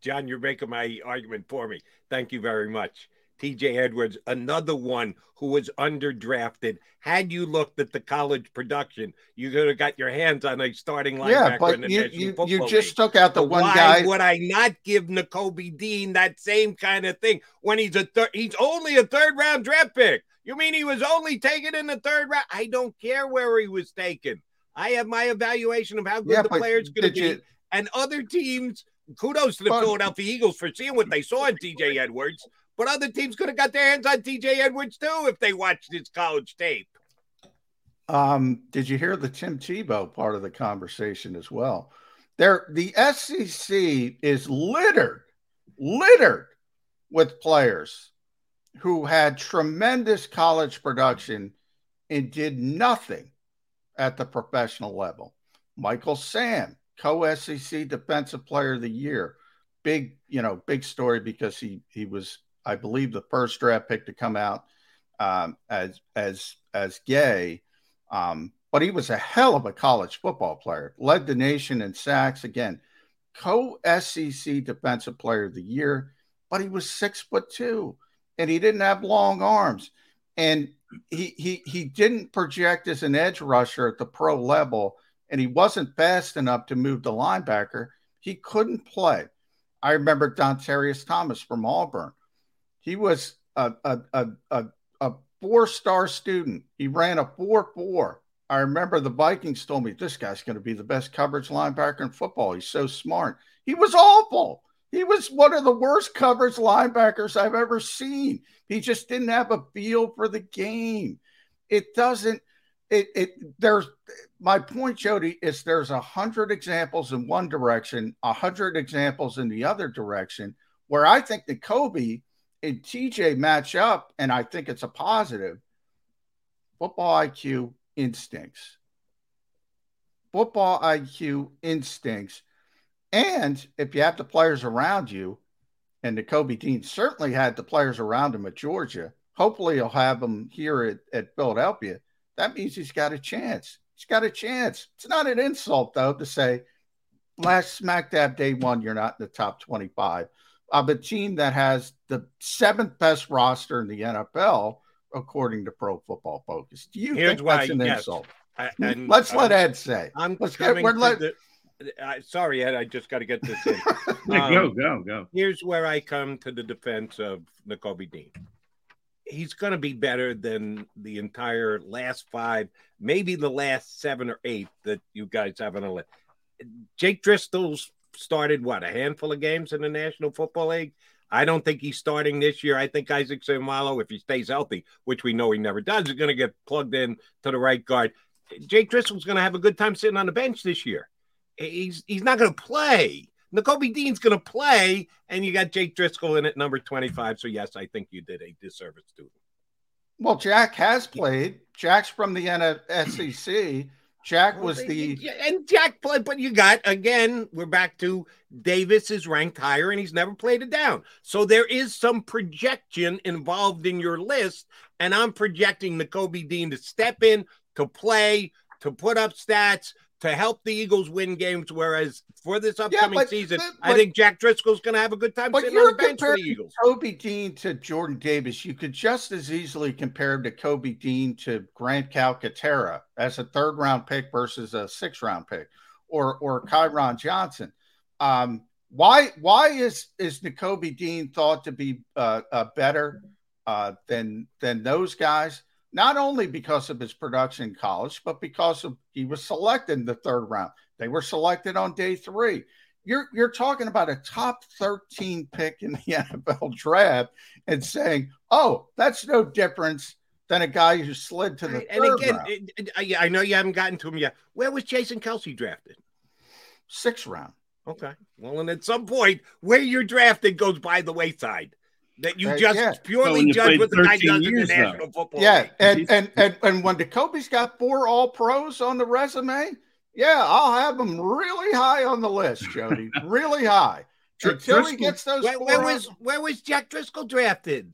John, you're making my argument for me. Thank you very much. TJ Edwards, another one who was underdrafted. Had you looked at the college production, you could have got your hands on a starting linebacker yeah, but in the you, you, you League. just took out the So one why guy. Why would I not give Nakobe Dean that same kind of thing when he's a third? He's only a third round draft pick. You mean he was only taken in the third round? I don't care where he was taken. I have my evaluation of how good Yeah, the player's going to be, you- and other teams. Kudos to the But- Philadelphia Eagles for seeing what they saw in TJ Edwards. But other teams could have got their hands on TJ Edwards too if they watched his college tape. Um, did you hear the Tim Tebow part of the conversation as well? There, the SEC is littered, littered with players who had tremendous college production and did nothing at the professional level. Michael Sam, co SEC Defensive Player of the Year. Big, you know, big story because he he was, I believe, the first draft pick to come out um, as as as gay. Um, but he was a hell of a college football player. Led the nation in sacks again. Co SEC Defensive Player of the Year, but he was six foot two, and he didn't have long arms, and he he he didn't project as an edge rusher at the pro level and he wasn't fast enough to move the linebacker, he couldn't play. I remember Dontarius Thomas from Auburn. He was a, a, a, a, a four star student. He ran a 4 4. I remember the Vikings told me this guy's going to be the best coverage linebacker in football. He's so smart. He was awful. He was one of the worst coverage linebackers I've ever seen. He just didn't have a feel for the game. It doesn't it, it there's my point, Jody, is there's a hundred examples in one direction, a hundred examples in the other direction, where I think Nakobe and TJ match up, and I think it's a positive. Football IQ instincts. Football IQ instincts. And if you have the players around you, and Nakobe Dean certainly had the players around him at Georgia, hopefully he'll have them here at, at Philadelphia that means he's got a chance. He's got a chance. It's not an insult, though, to say last smack dab day one, you're not in the top 25 of a team that has the seventh best roster in the NFL, according to Pro Football Focus. Do you Here's think that's an yes. insult? I, hmm? and Let's let Ed say. I'm Let's coming we're to let- the, I sorry, Ed. I just got to get this in. Yeah, go, um, go, go. Here's where I come to the defense of Nakobe Dean. He's going to be better than the entire last five, maybe the last seven or eight that you guys have on the list. Jake Driscoll's started what a handful of games in the National Football League. I don't think he's starting this year. I think Isaac Seumalo, if he stays healthy, which we know he never does, is going to get plugged in to the right guard. Jake Driscoll's going to have a good time sitting on the bench this year. He's he's not going to play. Nakobe Dean's going to play, and you got Jake Driscoll in at number 25. So, yes, I think you did a disservice to him. Well, Jack has played. Jack's from the NSEC. Jack was the and Jack played, but you got again, we're back to Davis is ranked higher and he's never played it down. So there is some projection involved in your list, and I'm projecting Nakobe Dean to step in, to play, to put up stats, to help the Eagles win games. Whereas for this upcoming but- season, but- I think Jack Driscoll's going to have a good time But sitting on you're the bench for the comparing Eagles. Kobe Dean to Jordan Davis. You could just as easily compare him to Kobe Dean to Grant Calcaterra as a third round pick versus a six round pick, or or Kyron Johnson. Um, why why is is Nakobe Dean thought to be uh, uh, better uh, than than those guys? Not only because of his production in college, but because of he was selected in the third round. They were selected on day three you're you're talking about a top 13 pick in the NFL draft and saying, "Oh, that's no difference than a guy who slid to the And third again, round, it- it- I I know you haven't gotten to him yet. Where was Jason Kelce drafted? sixth round." Okay. Well, and at some point, where you're drafted goes by the wayside. That you Uh, just yeah. Purely when you judge played what the guy 13 does in the years, though. National Football Yeah, League. and and and and when Jacoby's got four All Pros on the resume, yeah, I'll have him really high on the list, Jody, really high. Dr- Until he gets those Where, four where was where was Jack Driscoll drafted?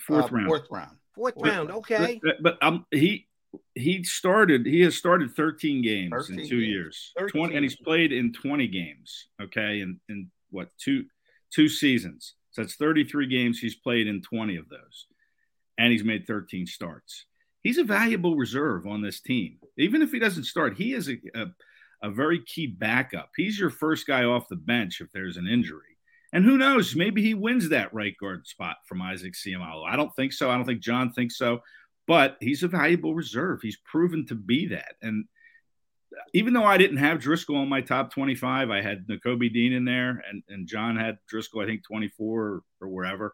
Fourth uh, round. fourth round. Fourth But- round. Okay. But, but um, he he started. He has started 13 games 13 in two games. years. 13. 20, and he's played in 20 games. Okay, in in what two two seasons? So that's 33 games. He's played in 20 of those, and he's made 13 starts. He's a valuable reserve on this team. Even if he doesn't start, he is a, a, a very key backup. He's your first guy off the bench if there's an injury. And who knows? Maybe he wins that right guard spot from Isaac Seumalo. I don't think so. I don't think John thinks so. But he's a valuable reserve. He's proven to be that. And even though I didn't have Driscoll on my top 25, I had Nakobe Dean in there, and, and John had Driscoll, I think, 24 or, or wherever.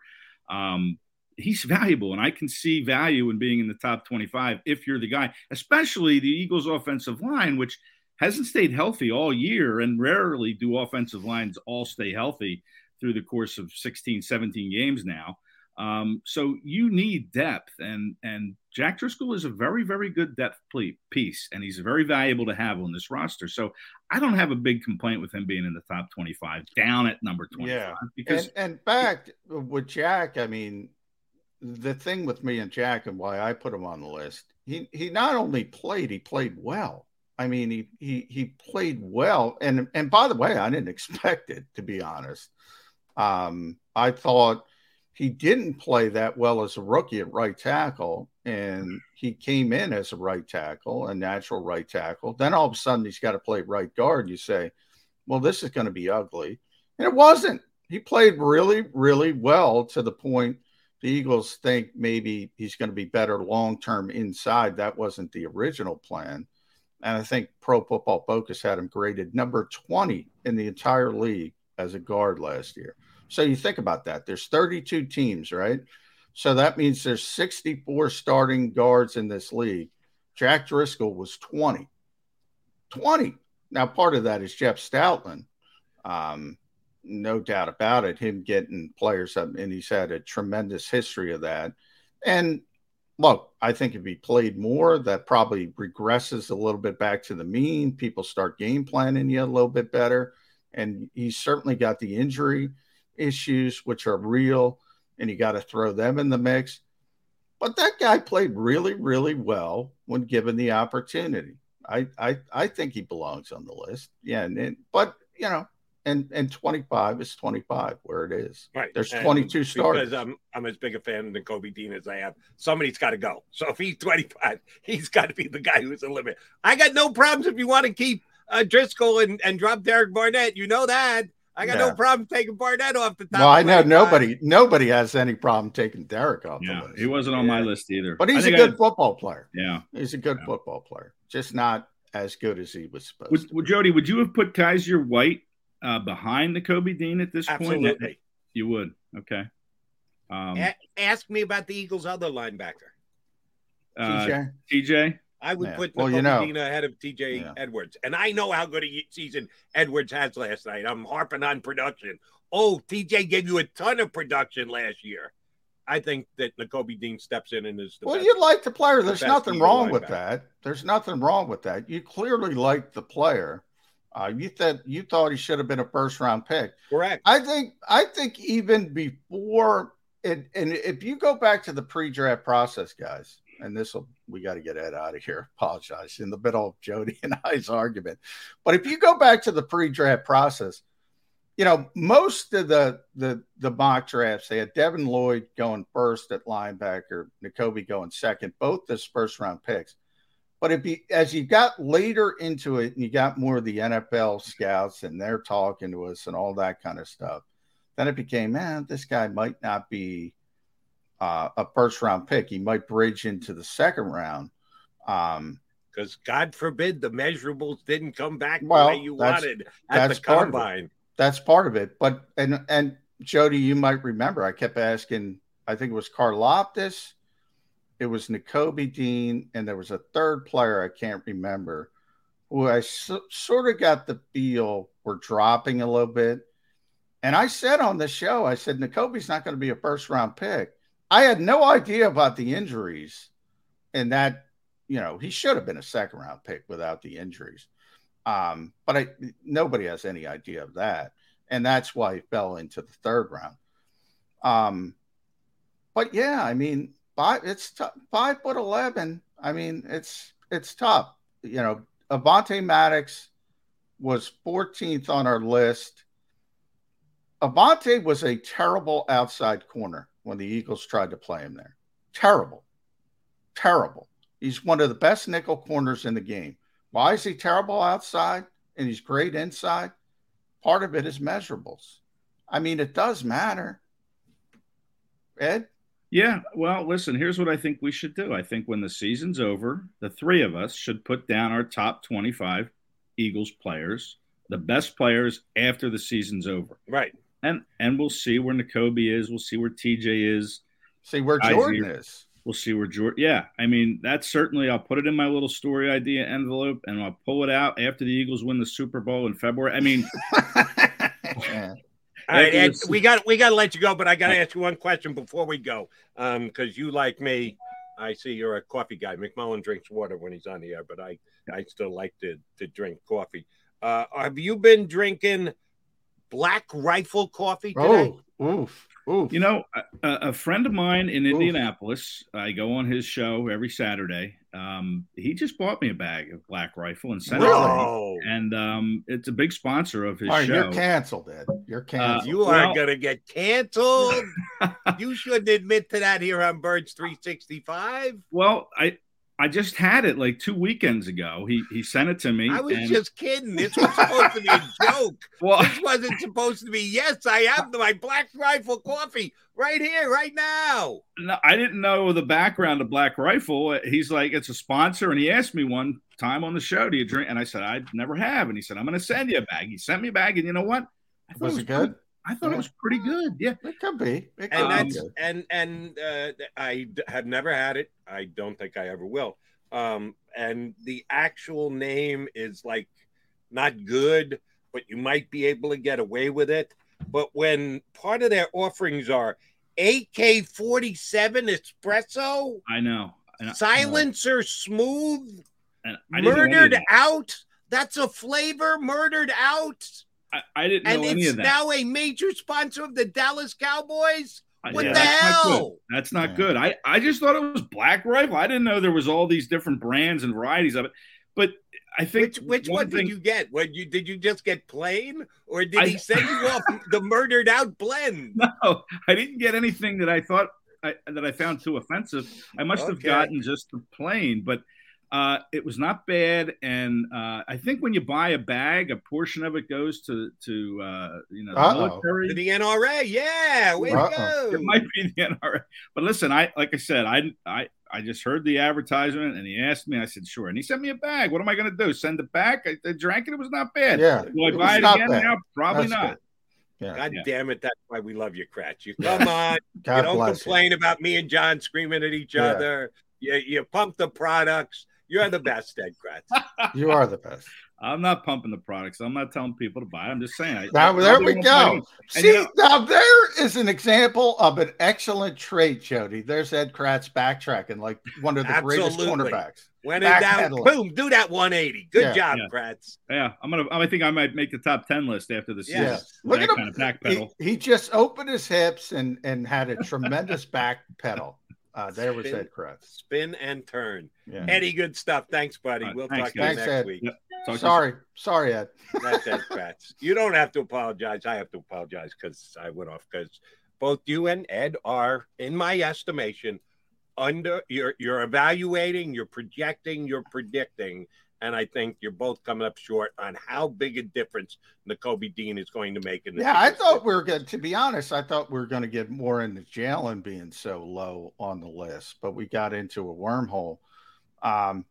Um, he's valuable, and I can see value in being in the top 25 if you're the guy, especially the Eagles' offensive line, which hasn't stayed healthy all year, and rarely do offensive lines all stay healthy through the course of 16, 17 games now. Um, so you need depth, and and Jack Driscoll is a very very good depth piece, and he's very valuable to have on this roster. So I don't have a big complaint with him being in the top twenty five, down at number twenty five. Yeah, because and, and back with Jack, I mean, the thing with me and Jack and why I put him on the list, he he not only played, he played well. I mean, he he he played well, and and by the way, I didn't expect it to be honest. Um, I thought he didn't play that well as a rookie at right tackle, and mm-hmm. he came in as a right tackle, a natural right tackle. Then all of a sudden he's got to play right guard. You say, well, this is going to be ugly. And it wasn't. He played really, really well to the point the Eagles think maybe he's going to be better long term inside. That wasn't the original plan. And I think Pro Football Focus had him graded number 20 in the entire league as a guard last year. So you think about that. There's 32 teams, right? So that means there's 64 starting guards in this league. Jack Driscoll was 20. 20. Now, part of that is Jeff Stoutland. Um, no doubt about it. Him getting players up, and he's had a tremendous history of that. And look, I think if he played more, that probably regresses a little bit back to the mean. People start game planning you a little bit better. And he's certainly got the injury issues, which are real, and you got to throw them in the mix. But that guy played really, really well when given the opportunity. I, I, I think he belongs on the list. Yeah, and, and but you know, and and 25 is 25 where it is. Right. There's 22 starters. Because I'm I'm as big a fan of Kobe Dean as I am. Somebody's got to go. So if he's 25, he's got to be the guy who's a limit. I got no problems if you want to keep uh, Driscoll and, and drop Derek Barnett. You know that. I got yeah. no problem taking Barnett off the top. Well, I know nobody nobody has any problem taking Derek off yeah, the list. He wasn't on yeah. my list either. But he's a good football player. Yeah. He's a good football player. Just not as good as he was supposed would, to. Well, Jody, would you have put Kyzir White uh, behind Nakobe Dean at this Absolutely. point? You would. Okay. Um, A- ask me about the Eagles' other linebacker. Uh, TJ. TJ. I would yeah. put well, you know, ahead of TJ yeah. Edwards. And I know how good a season Edwards has last night. I'm harping on production. Oh, TJ gave you a ton of production last year. I think that Nakobe Dean steps in and is well. Best, you like the player. There's the nothing wrong with that. There's nothing wrong with that. You clearly like the player. Uh, you thought you thought he should have been a first round pick. Correct. I think. I think even before it, and if you go back to the pre draft process, guys, and this will we got to get Ed out of here. Apologize in the middle of Jody and I's argument. But if you go back to the pre-draft process, you know, most of the the the mock drafts, they had Devin Lloyd going first at linebacker, Nakobe going second, both as first round picks. But if you as you got later into it and you got more of the NFL scouts and they're talking to us and all that kind of stuff, then it became, man, this guy might not be uh, a first round pick. He might bridge into the second round. Um, because God forbid the measurables didn't come back well, the way you wanted at the combine. That's part of it. But and and Jody, you might remember I kept asking. I think it was Karlaftis, it was Nakobe Dean, and there was a third player I can't remember who I so, sort of got the feel were dropping a little bit. And I said on the show, I said Nakobe's not going to be a first round pick. I had no idea about the injuries, and that you know he should have been a second round pick without the injuries. Um, but I nobody has any idea of that, and that's why he fell into the third round. Um, but yeah, I mean, five it's t- five foot eleven. I mean, it's it's tough. You know, Avonte Maddox was 14th on our list. Avonte was a terrible outside corner when the Eagles tried to play him there. Terrible. Terrible. He's one of the best nickel corners in the game. Why is he terrible outside and he's great inside? Part of it is measurables. I mean, it does matter. Ed? Yeah, well, listen, here's what I think we should do. I think when the season's over, the three of us should put down our top 25 Eagles players, the best players after the season's over. Right and and we'll see where Nakobe is. We'll see where TJ is. See where Jordan is. We'll see where Jordan. Yeah, I mean that's certainly. I'll put it in my little story idea envelope, and I'll pull it out after the Eagles win the Super Bowl in February. I mean, All right, Ed, we got we got to let you go, but I got to ask you one question before we go, um, because you like me, I see you're a coffee guy. McMullen drinks water when he's on the air, but I I still like to to drink coffee. Uh, have you been drinking Black Rifle coffee today? Oh, oof, oof. You know, a, a friend of mine in Indianapolis, I go on his show every Saturday. Um, he just bought me a bag of Black Rifle and sent it to me. And um, it's a big sponsor of his All right, show. you're canceled, Ed. You're canceled. You are well- gonna get canceled. you shouldn't admit to that here on Birds 365. Well, I I just had it like two weekends ago. He he sent it to me. I was and- just kidding. This was supposed to be a joke. Well- this wasn't supposed to be. Yes, I have my Black Rifle coffee right here, right now. No, I didn't know the background of Black Rifle. He's like, it's a sponsor, and he asked me one time on the show, "Do you drink?" And I said, "I never have." And he said, "I'm going to send you a bag." He sent me a bag, and you know what? I thought Was it pretty- good? I thought it was pretty good. Yeah, it could be. It could and that's good. and and uh, I d- have never had it. I don't think I ever will. Um, and the actual name is like not good, but you might be able to get away with it. But when part of their offerings are AK forty seven espresso, I know. And I- silencer smooth, and I know any of murdered out. That's a flavor, murdered out. I, I didn't And know any it's of that. now a major sponsor of the Dallas Cowboys. What yeah, the that's not good. hell? That's not good. I, I just thought it was Black Rifle. I didn't know there was all these different brands and varieties of it. But I think Which which one, thing, did you get? What you did you just get plain, or did I- he send you off the murdered out blend? No, I didn't get anything that I thought I, that I found too offensive. I must have gotten just the plain, but uh, it was not bad. And uh, I think when you buy a bag, a portion of it goes to to uh, you know the Uh-oh. military. To the NRA, yeah, way to Uh-oh. go. It might be the NRA. But listen, I like I said, I I I just heard the advertisement and he asked me. I said sure, and he sent me a bag. What am I going to do? Send it back? I, I drank it. It was not bad. Yeah, Do I buy it again bad. now? Probably That's not. good. Yeah. God Yeah. damn it, that's why we love you, Kracz. You come on, God you don't bless you. complain about me and John screaming at each Yeah. other. You you pump the products. You're the best, Ed Kracz. You are the best. I'm not pumping the products. I'm not telling people to buy. it. I'm just saying. I- Now I- there I we go. buy it. And, See, you know, now there is an example of an excellent trait, Jody. There's Ed Kracz backtracking like one of the greatest cornerbacks. When in doubt, boom, do that 180. Good Yeah. job, Yeah. Kracz. yeah, I'm gonna. I think I might make the top ten list after this Yeah. Yeah. season. Look that at kind him. of back He, pedal. he just opened his hips and and had a tremendous back pedal. Uh, there was Spin. Ed Kracz. Spin and turn. Yeah. Eddie, good stuff. Thanks, buddy. All right, we'll thanks, talk to you next Ed. week. Yep. Talk to Sorry, sorry, Ed. That's Ed Kracz. You don't have to apologize. I have to apologize because I went off because both you and Ed are, in my estimation, under you're you're evaluating, you're projecting, you're predicting, and I think you're both coming up short on how big a difference Nakobe Dean is going to make in the Yeah, I thought we were going. To be honest, I thought we were going to get more into Jalen being so low on the list, but we got into a wormhole. Um,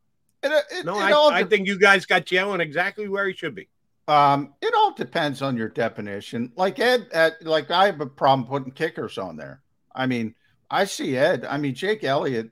it, it, No, it I, all I think you guys got Jalen exactly where he should be. Um, it all depends on your definition. Like Ed, at, like I have a problem putting kickers on there. I mean, I see Ed. I mean, Jake Elliott.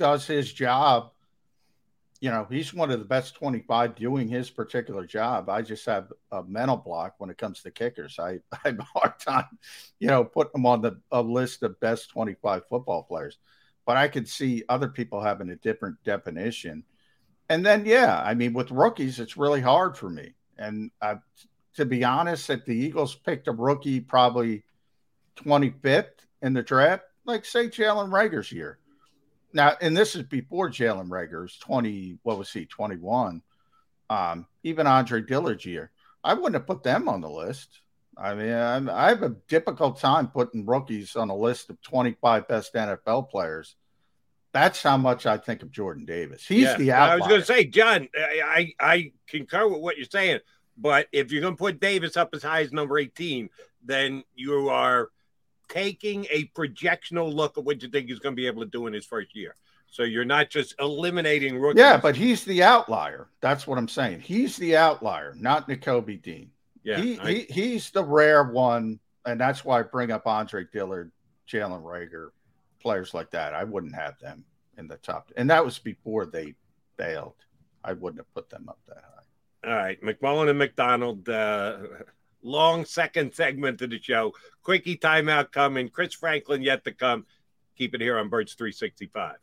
Does his job. You know, he's one of the best 25 doing his particular job. I just have a mental block when it comes to kickers. I, I have a hard time, you know, putting them on the a list of best 25 football players. But I could see other people having a different definition. And then, yeah, I mean, with rookies, it's really hard for me. And I, to be honest, if the Eagles picked a rookie probably 25th in the draft, like say Jalen Reagor's year. Now, and this is before Jalen Reagor's 20, what was he, 21? Um, even Andre Dillard's year. I wouldn't have put them on the list. I mean, I'm, I have a difficult time putting rookies on a list of 25 best NFL players. That's how much I think of Jordan Davis. He's Yeah. the I was going to say, John, I, I I concur with what you're saying, but if you're going to put Davis up as high as number 18, then you are taking a projectional look at what you think he's going to be able to do in his first year. So you're not just eliminating rookies. Yeah, but he's the outlier. That's what I'm saying. He's the outlier, not Nakobe Dean. Yeah, he, I- he he's the rare one, and that's why I bring up Andre Dillard, Jalen Reagor, players like that. I wouldn't have them in the top, and that was before they failed. I wouldn't have put them up that high. All right, McMullen and McDonald. Uh, long second segment of the show. Quickie timeout coming. Chris Franklin yet to come. Keep it here on Birds 365.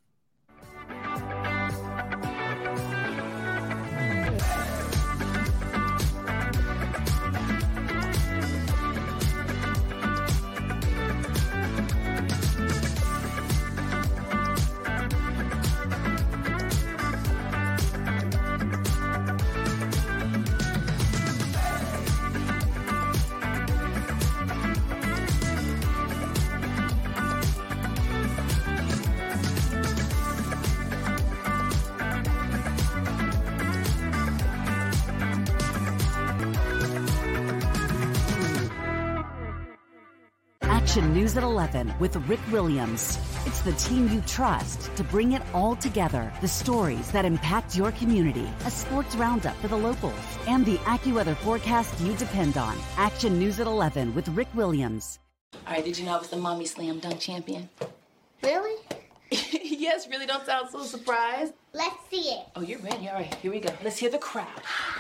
At 11 with Rick Williams. It's the team you trust to bring it all together. The stories that impact your community, a sports roundup for the locals, and the AccuWeather forecast you depend on. Action News at 11 with Rick Williams. All right, did you know I was the mommy slam dunk champion? Really? yes, really don't sound so surprised. Let's see it. Oh, you're ready. All right, here we go. Let's hear the crowd.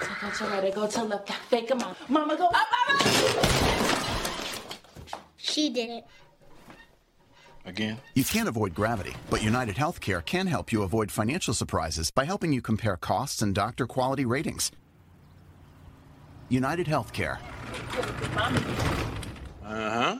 So go to right, go to left, fake 'em out. Mama go up, up, up. She did it. Again? You can't avoid gravity, but United Healthcare can help you avoid financial surprises by helping you compare costs and doctor quality ratings. United Healthcare. Uh huh.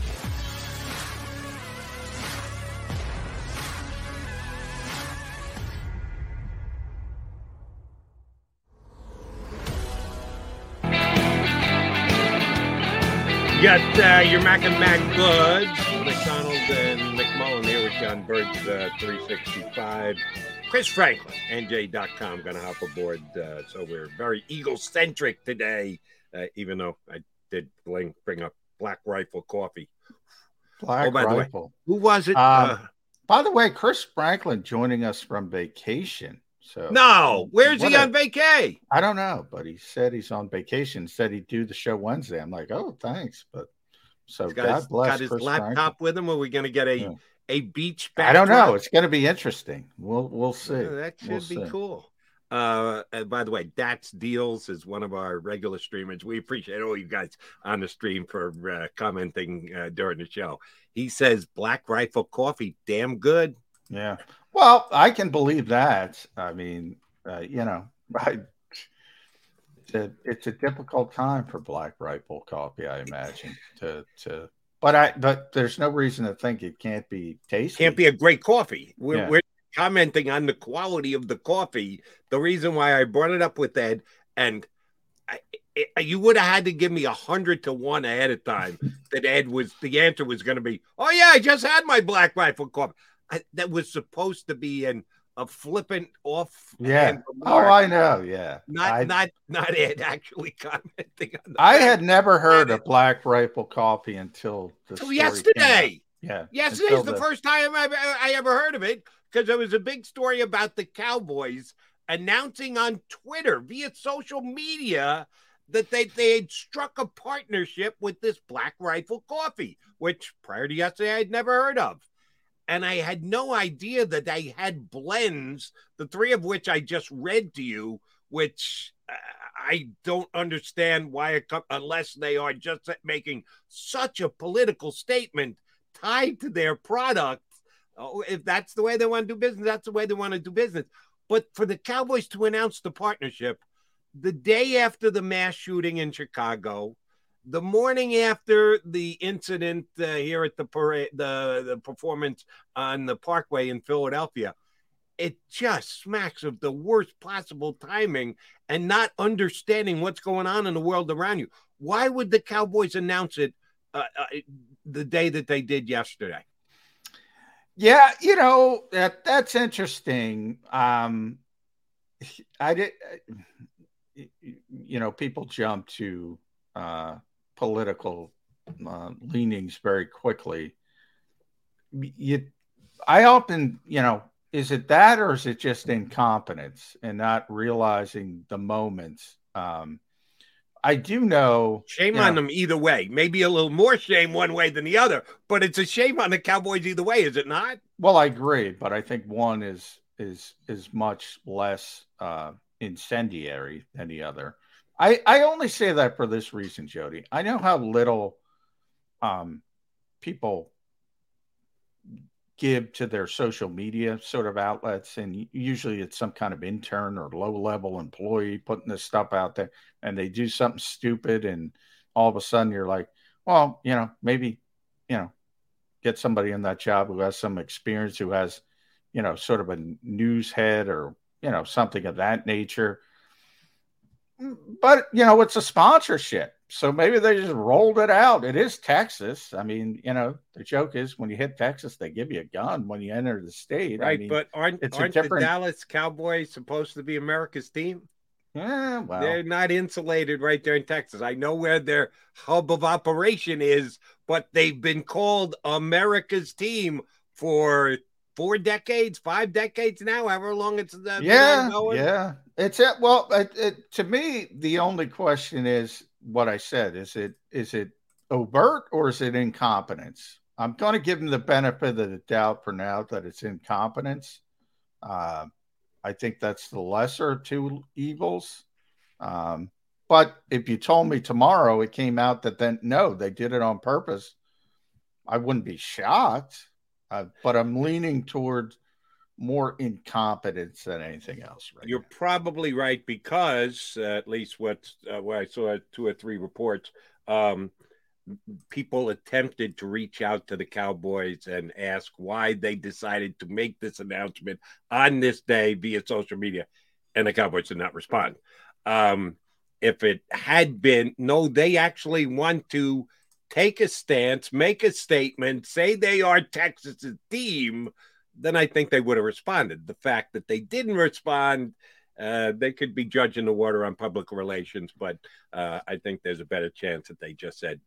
Got uh, your Mac and Mac Buds, McDonald and McMullen here with John Birds uh, 365. Chris Franklin, NJ.com, going to hop aboard. Uh, so we're very Eagle centric today, uh, even though I did bring, bring up Black Rifle Coffee. Black Oh, by the way, Rifle. who was it? Um, Uh, by the way, Chris Franklin joining us from vacation. So no, where's he a- on vacay? I don't know, but he said he's on vacation. Said he'd do the show Wednesday. I'm like, oh, thanks, but so He's got God his, bless got his Chris laptop Franklin. with him. Are we going to get a Yeah. a beach back? I don't know. It's going to be interesting. We'll we'll see. Yeah, that should We'll be see. cool. Uh, and by the way, Dax Deals is one of our regular streamers. We appreciate all you guys on the stream for uh, commenting uh, during the show. He says Black Rifle Coffee, damn good. Yeah. Well, I can believe that. I mean, uh, you know, I, it's, a, it's a difficult time for Black Rifle Coffee, I imagine. To to, but I but there's no reason to think it can't be tasty. Can't be a great coffee. We're, Yeah. we're commenting on the quality of the coffee. The reason why I brought it up with Ed, and I, you would have had to give me a hundred to one ahead of time that Ed was the answer was going to be, oh yeah, I just had my Black Rifle coffee. I, that was supposed to be an a flippant off. Yeah. Oh, I know. Yeah. Not I, not not it actually commenting on. I had never heard of Black Rifle Coffee until the oh, came out. yesterday. Yeah. Yesterday's until the, first time I, uh, I ever heard of it because there was a big story about the Cowboys announcing on Twitter via social media that they, they had struck a partnership with this Black Rifle Coffee, which prior to yesterday I'd never heard of. And I had no idea that they had blends, the three of which I just read to you, which uh, I don't understand why, co- unless they are just making such a political statement tied to their product. Oh, if that's the way they want to do business, that's the way they want to do business. But for the Cowboys to announce the partnership the day after the mass shooting in Chicago, the morning after the incident uh, here at the parade, the, the performance on the Parkway in Philadelphia, it just smacks of the worst possible timing and not understanding what's going on in the world around you. Why would the Cowboys announce it uh, uh, the day that they did yesterday? Yeah, you know that that's interesting. Um, I did, you know, people jump to uh, political uh, leanings very quickly. You, I often, you know, is it that or is it just incompetence and not realizing the moments? Um, I do know. Shame on know, them either way. Maybe a little more shame one way than the other, but it's a shame on the Cowboys either way, is it not? Well, I agree, but I think one is is is much less uh, incendiary than the other. I I only say that for this reason, Jody. I know how little um, people give to their social media sort of outlets, and usually it's some kind of intern or low level employee putting this stuff out there, and they do something stupid, and all of a sudden you're like, well, you know, maybe, you know, get somebody in that job who has some experience, who has, you know, sort of a news head or you know something of that nature. But you know, it's a sponsorship. So maybe they just rolled it out. It is Texas. I mean, you know, the joke is when you hit Texas, they give you a gun when you enter the state. I Right, mean, but aren't, it's aren't different- the Dallas Cowboys supposed to be America's team? Yeah, well, They're not insulated right there in Texas. I know where their hub of operation is, but they've been called America's team for four decades, five decades now, however long it's uh, been yeah, yeah. It's it. Well, it, it, to me, the only question is what I said. Is it is it overt or is it incompetence? I'm going to give them the benefit of the doubt for now that it's incompetence. Uh, I think that's the lesser of two evils. Um, but if you told me tomorrow it came out that then no, they did it on purpose, I wouldn't be shocked. Uh, but I'm leaning toward more incompetence than anything else. Right? You're probably right because uh, at least what uh, what I saw two or three reports, um, people attempted to reach out to the Cowboys and ask why they decided to make this announcement on this day via social media, and the Cowboys did not respond. Um, if it had been no, they actually want to take a stance, make a statement, say they are Texas's team then I think they would have responded. The fact that they didn't respond, uh, they could be judging the water on public relations, but uh, I think there's a better chance that they just said,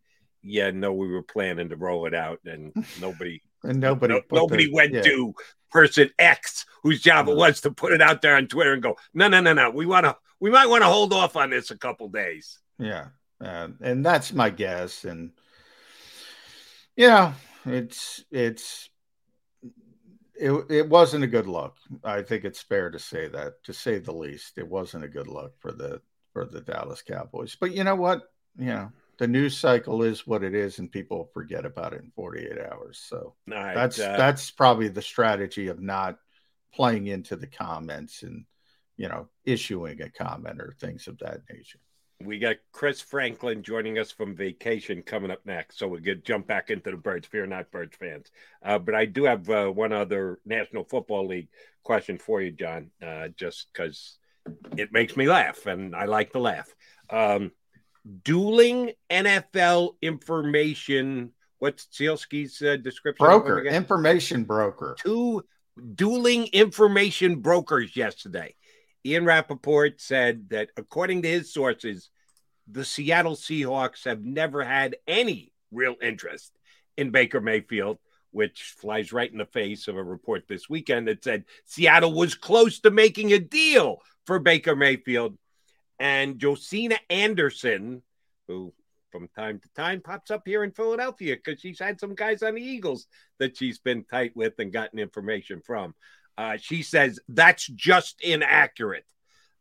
"Yeah, no, we were planning to roll it out," and nobody, and nobody, no- nobody the- went yeah. to person X whose job it was to put it out there on Twitter and go, "No, no, no, no, we want to, we might want to hold off on this a couple days." Yeah, uh, and that's my guess. And know, it's it's it it wasn't a good look. I think it's fair to say that, to say the least. It wasn't a good look for the for the Dallas Cowboys. But you know what? You know, the news cycle is what it is, and people forget about it in 48 hours. So right, that's uh, that's probably the strategy of not playing into the comments and you know issuing a comment or things of that nature. We got Chris Franklin joining us from vacation coming up next, so we could jump back into the Birds. Fear not, Birds fans. Uh, but I do have uh, one other National Football League question for you, John, uh, just because it makes me laugh, and I like to laugh. Um, dueling NFL information. What's Sielski's uh, description? Broker, information broker. Two dueling information brokers yesterday. Ian Rapoport said that according to his sources, the Seattle Seahawks have never had any real interest in Baker Mayfield, which flies right in the face of a report this weekend that said Seattle was close to making a deal for Baker Mayfield. And Josina Anderson, who from time to time pops up here in Philadelphia because she's had some guys on the Eagles that she's been tight with and gotten information from. Uh, she says that's just inaccurate.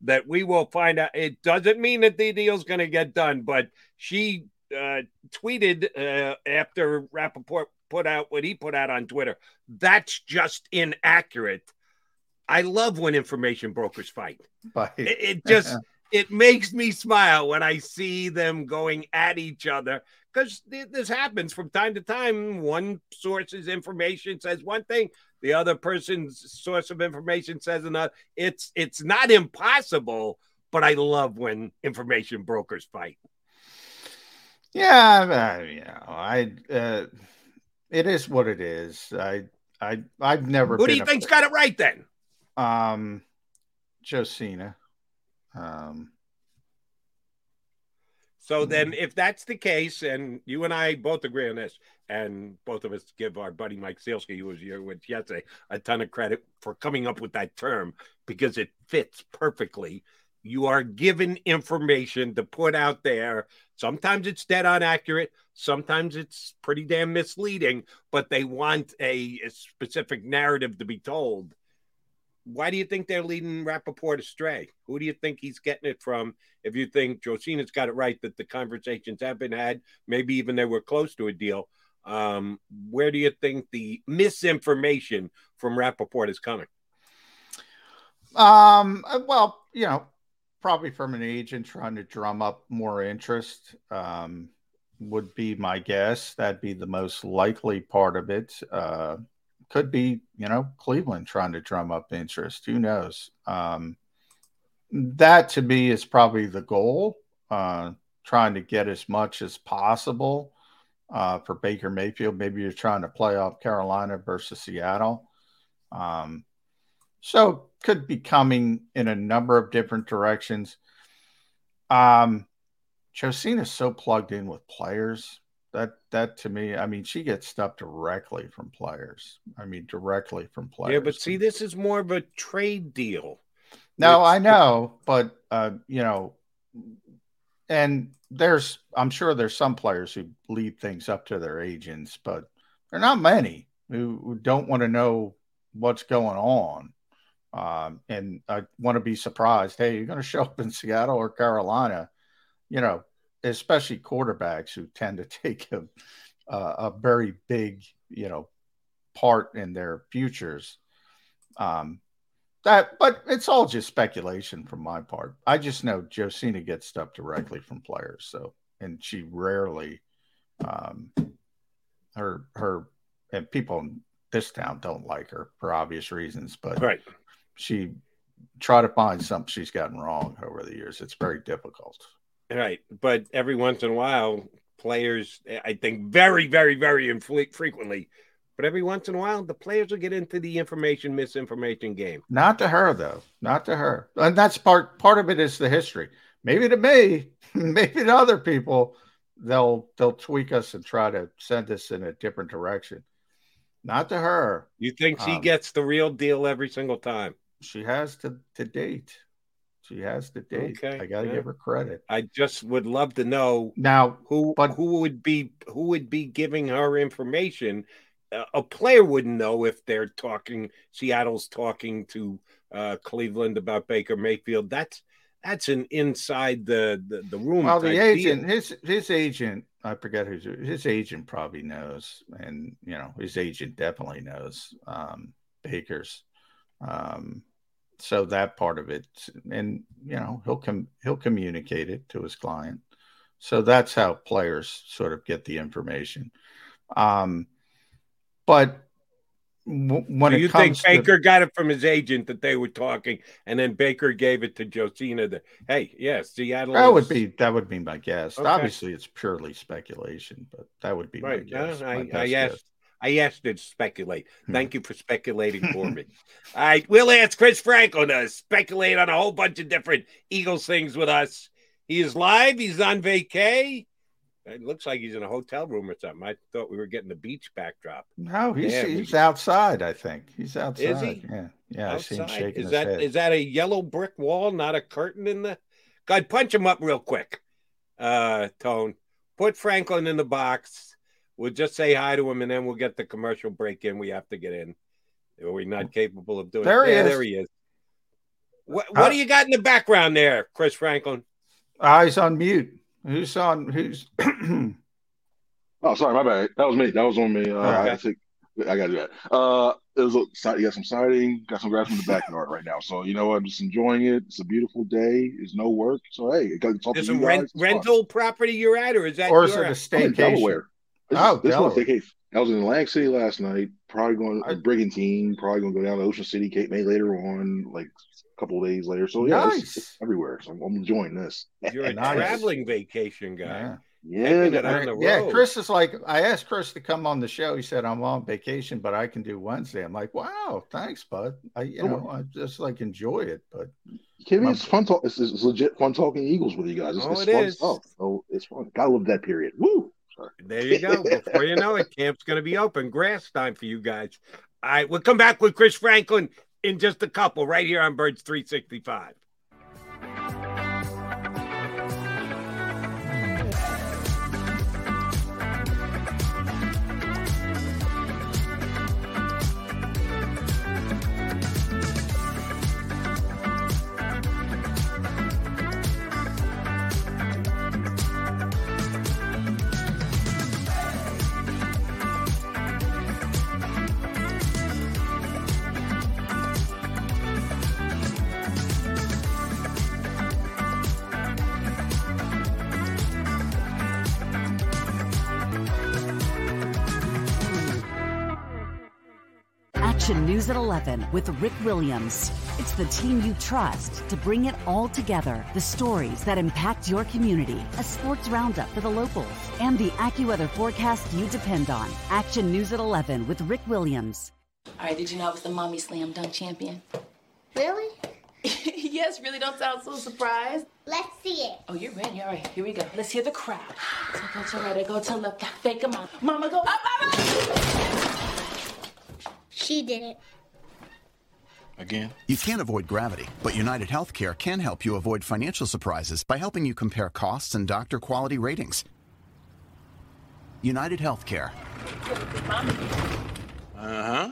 That we will find out. It doesn't mean that the deal's going to get done, but she uh, tweeted uh, after Rapoport put out what he put out on Twitter. That's just inaccurate. I love when information brokers fight. Right. It, it just it makes me smile when I see them going at each other because th- this happens from time to time. One source's information says one thing, the other person's source of information says another. It's it's not impossible, but I love when information brokers fight. Yeah, uh, you know, I uh, it is what it is. I I I've never. Who do you think's got it right then? Um, Josina. Um, So mm-hmm. then, if that's the case, and you and I both agree on this, and both of us give our buddy Mike Sielski, who was here with yesterday, a ton of credit for coming up with that term because it fits perfectly. You are given information to put out there. Sometimes it's dead on accurate, sometimes it's pretty damn misleading, but they want a, a specific narrative to be told. Why do you think they're leading Rapoport astray? Who do you think he's getting it from? If you think Josina's got it right that the conversations have been had, maybe even they were close to a deal, um, where do you think the misinformation from Rapoport is coming? Um, well, you know, probably from an agent trying to drum up more interest um, would be my guess. That'd be the most likely part of it. Uh, could be, you know, Cleveland trying to drum up interest. Who knows? Um, that to me is probably the goal. Uh, trying to get as much as possible uh, for Baker Mayfield. Maybe you're trying to play off Carolina versus Seattle. Um, so could be coming in a number of different directions. Um, Josina's so plugged in with players that that to me, I mean, she gets stuff directly from players. I mean, directly from players. Yeah, but see, this is more of a trade deal. No, I know, but uh, you know, and there's I'm sure there's some players who leave things up to their agents, but there are not many who, who don't want to know what's going on. Um, and I want to be surprised. Hey, you're going to show up in Seattle or Carolina, you know, especially quarterbacks who tend to take a a, very big, you know, part in their futures. Um, that, but it's all just speculation from my part. I just know Josina gets stuff directly from players, so and she rarely, um, her her and people in this town don't like her for obvious reasons, but Right. she try to find something she's gotten wrong over the years. It's very difficult. Right. But every once in a while, players, I think very, very, very infre- frequently, but every once in a while, the players will get into the information misinformation game. Not to her though. Not to her. And that's part part of it is the history. Maybe to me, maybe to other people, they'll they'll tweak us and try to send us in a different direction. Not to her. You think she Um, gets the real deal every single time? She has to to date. She has to date. Okay, I gotta yeah. give her credit. I just would love to know Now who but, who would be who would be giving her information. Uh, a player wouldn't know if they're talking. Seattle's talking to uh, Cleveland about Baker Mayfield. That's that's an inside the the, the room. Well, the agent, deal. his his agent, I forget who's his agent probably knows, and you know his agent definitely knows um, Baker's. Um, so that part of it, and you know he'll com- he'll communicate it to his client. So that's how players sort of get the information. Um, but w- when you think comes to- Baker got it from his agent that they were talking, and then Baker gave it to Josina? That hey, yes, Seattle. That would be that would be my guess. Okay. Obviously, it's purely speculation, but that would be right. my guess. yeah, my I, I guess. asked. I asked you to speculate. Hmm. Thank you for speculating for me. All right, we'll ask Chris Franklin to speculate on a whole bunch of different Eagles things with us. He is live. He's on vacay. It looks like he's in a hotel room or something. I thought we were getting the beach backdrop. No, he's Yeah, we- outside. I think he's outside. Is he? Yeah, yeah. I see him shaking Is his that head. is that a yellow brick wall, not a curtain in the? God, punch him up real quick. Uh, Tone, put Franklin in the box. We'll just say hi to him, and then we'll get the commercial break in. We have to get in. Are we not capable of doing? There he yeah, is. There he is. What What Uh, do you got in the background there, Chris Franklin? He's on mute. Who's on? Who's? Oh, sorry, my bad. That was me. That was on me. Uh, Okay. I think I gotta do that. Uh, it was a side. You got some siding. Got some grass in the backyard right now. So you know? I'm just enjoying it. It's a beautiful day. There's no work. So hey, I got to talk to Is you a guys. rent, rental property you're at, or is that Or is it a house? I'm in staycation? Delaware. This Oh, this one's Delaware. vacation. I was in Atlantic City last night. Probably going to Brigantine. Probably going to go down to Ocean City, Cape May later on, like a couple of days later. So yeah, Nice. it's everywhere. So I'm, I'm enjoying this. You're a Nice. traveling vacation guy. Yeah. Yeah, Taking it got- on the Yeah. Chris is like, I asked Chris to come on the show. He said, I'm on vacation, but I can do Wednesday. I'm like, wow, thanks, bud. I, you know, I just like enjoy it, but You kidding me? My- It's fun talk. It's, it's legit fun talking Eagles with you guys. It's, Oh, it's it fun is. stuff. So it's fun. Gotta love that period. Woo! There you go. Before you know it, camp's going to be open. Grass time for you guys. All right, we'll come back with Chris Franklin in just a couple right here on Birds 365. 11 with Rick Williams. It's the team you trust to bring it all together. The stories that impact your community, a sports roundup for the locals, and the AccuWeather forecast you depend on. Action News at 11 with Rick Williams. All right, did you know I was the mommy slam dunk champion? Really? yes, really don't sound so surprised. Let's see it. Oh, you're ready. All right, here we go. Let's hear the crowd. So go to right, I go to left, I fake 'em out. Mama go up, up, up. She did it. Again? You can't avoid gravity, but United Healthcare can help you avoid financial surprises by helping you compare costs and doctor quality ratings. United Healthcare. Uh huh.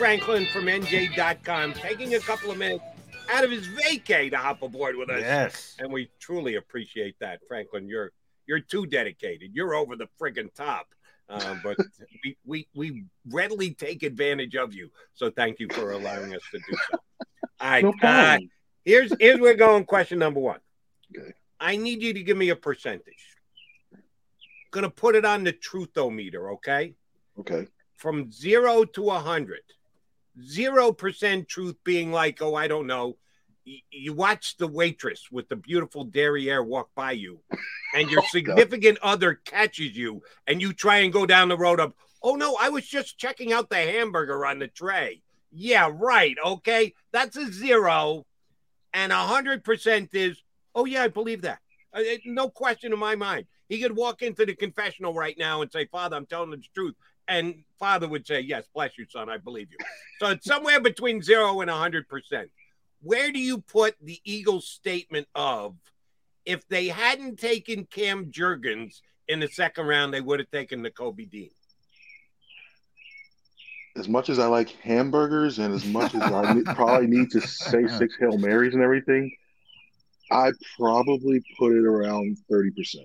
Franklin from NJ.com, taking a couple of minutes out of his vacay to hop aboard with us. Yes. And we truly appreciate that. Franklin, you're you're too dedicated. You're over the friggin' top. Uh, but we, we we readily take advantage of you. So thank you for allowing us to do so. All right. No uh. Here's here's where we're going. Question number one. Okay. I need you to give me a percentage. Gonna put it on the truthometer, okay? Okay. From zero to a hundred. Zero percent truth being like, oh, I don't know. Y- You watch the waitress with the beautiful derriere walk by you, and your Oh, significant other catches you, and you try and go down the road of, oh no, I was just checking out the hamburger on the tray. Yeah, right. Okay, that's a zero, and a hundred percent is, oh yeah, I believe that. Uh, no question in my mind. He could walk into the confessional right now and say, Father, I'm telling the truth. And Father would say, Yes, bless you, son. I believe you. So it's somewhere between zero and 100%. Where do you put the Eagles' statement of if they hadn't taken Cam Jurgens in the second round, they would have taken Nakobe Dean? As much as I like hamburgers and as much as I ne- probably need to say six Hail Marys and everything, I probably put it around 30%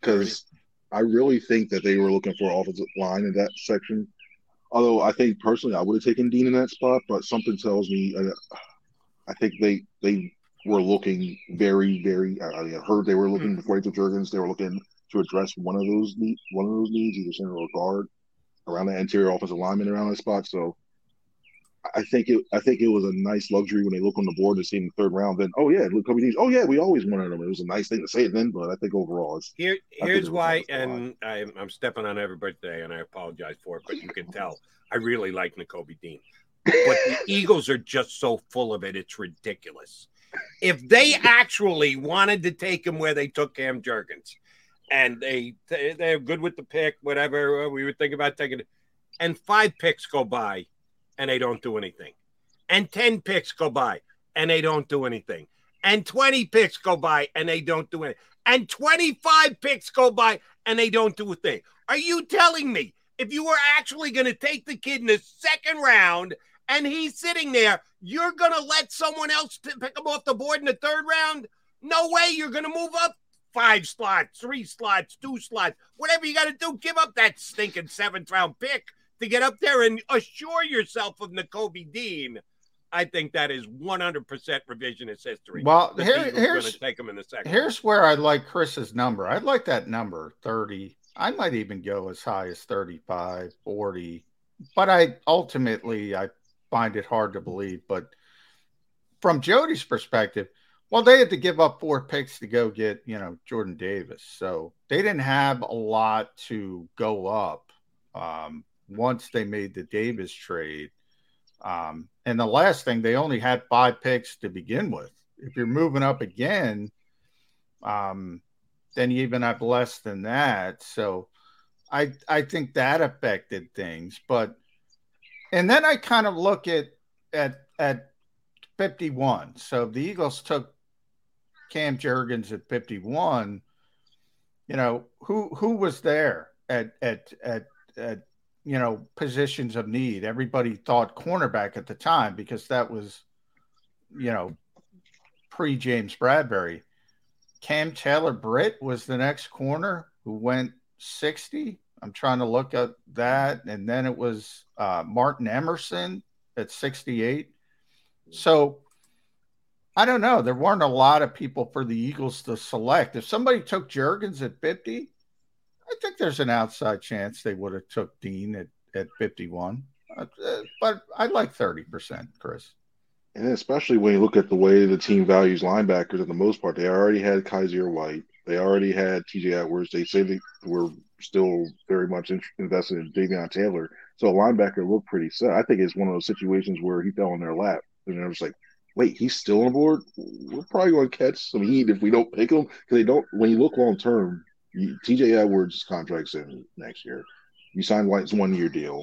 because I really think that they were looking for offensive line in that section. Although I think personally I would have taken Dean in that spot, but something tells me uh, I think they they were looking very very. I heard they were looking before they took Jurgens. They were looking to address one of those need, one of those needs, either center or guard, around the interior offensive lineman around that spot. So I think it I think it was a nice luxury when they look on the board to see in the third round. Then oh yeah, look Kobe Dean. Oh yeah, we always wanted him. It was a nice thing to say then, but I think overall it's Here, here's why, and I, I'm stepping on everybody's day, and I apologize for it, but you can tell I really like Nakobe Dean. But the Eagles are just so full of it, it's ridiculous. If they actually wanted to take him where they took Cam Jurgens, and they they- they're good with the pick, whatever uh, we would think about taking it, and five picks go by, and they don't do anything, and ten picks go by, and they don't do anything, and twenty picks go by, and they don't do anything and 25 picks go by and they don't do a thing. Are you telling me if you were actually going to take the kid in the second round and he's sitting there, you're going to let someone else pick him off the board in the third round? No way. You're going to move up five slots, three slots, two slots, whatever you got to do. Give up that stinking seventh round pick to get up there and assure yourself of Nakobe Dean. I think that is 100% revisionist history. Well, here- here's- take him in the second. Here's where I like Chris's number. I'd like that number 30. I might even go as high as 35, 40. But I ultimately I find it hard to believe. But from Jody's perspective, well, they had to give up four picks to go get, you know, Jordan Davis. So they didn't have a lot to go up um, once they made the Davis trade. Um, and the last thing, they only had five picks to begin with. If you're moving up again, um, then you even have less than that. So I I think that affected things. But and then I kind of look at at at 51. So the Eagles took Cam Jurgens at 51. You know, who who was there at at at at you know positions of need? Everybody thought cornerback at the time because that was you know pre James Bradberry. Cam Taylor Britt was the next corner who went 60. I'm trying to look at that. And then it was uh, Martin Emerson at 68. So I don't know. There weren't a lot of people for the Eagles to select. If somebody took Jurgens at 50, I think there's an outside chance they would have took Dean at, at 51. Uh, but I like 30%, Chris. And especially when you look at the way the team values linebackers, at the most part, they already had Kyzir White. They already had TJ Edwards. They say they were still very much invested in Davion Taylor. So a linebacker looked pretty set. I think it's one of those situations where he fell in their lap. And they're just like, wait, he's still on board? We're probably going to catch some heat if we don't pick him. Because they don't, when you look long term, TJ Edwards' contract's in next year. You signed White's one year deal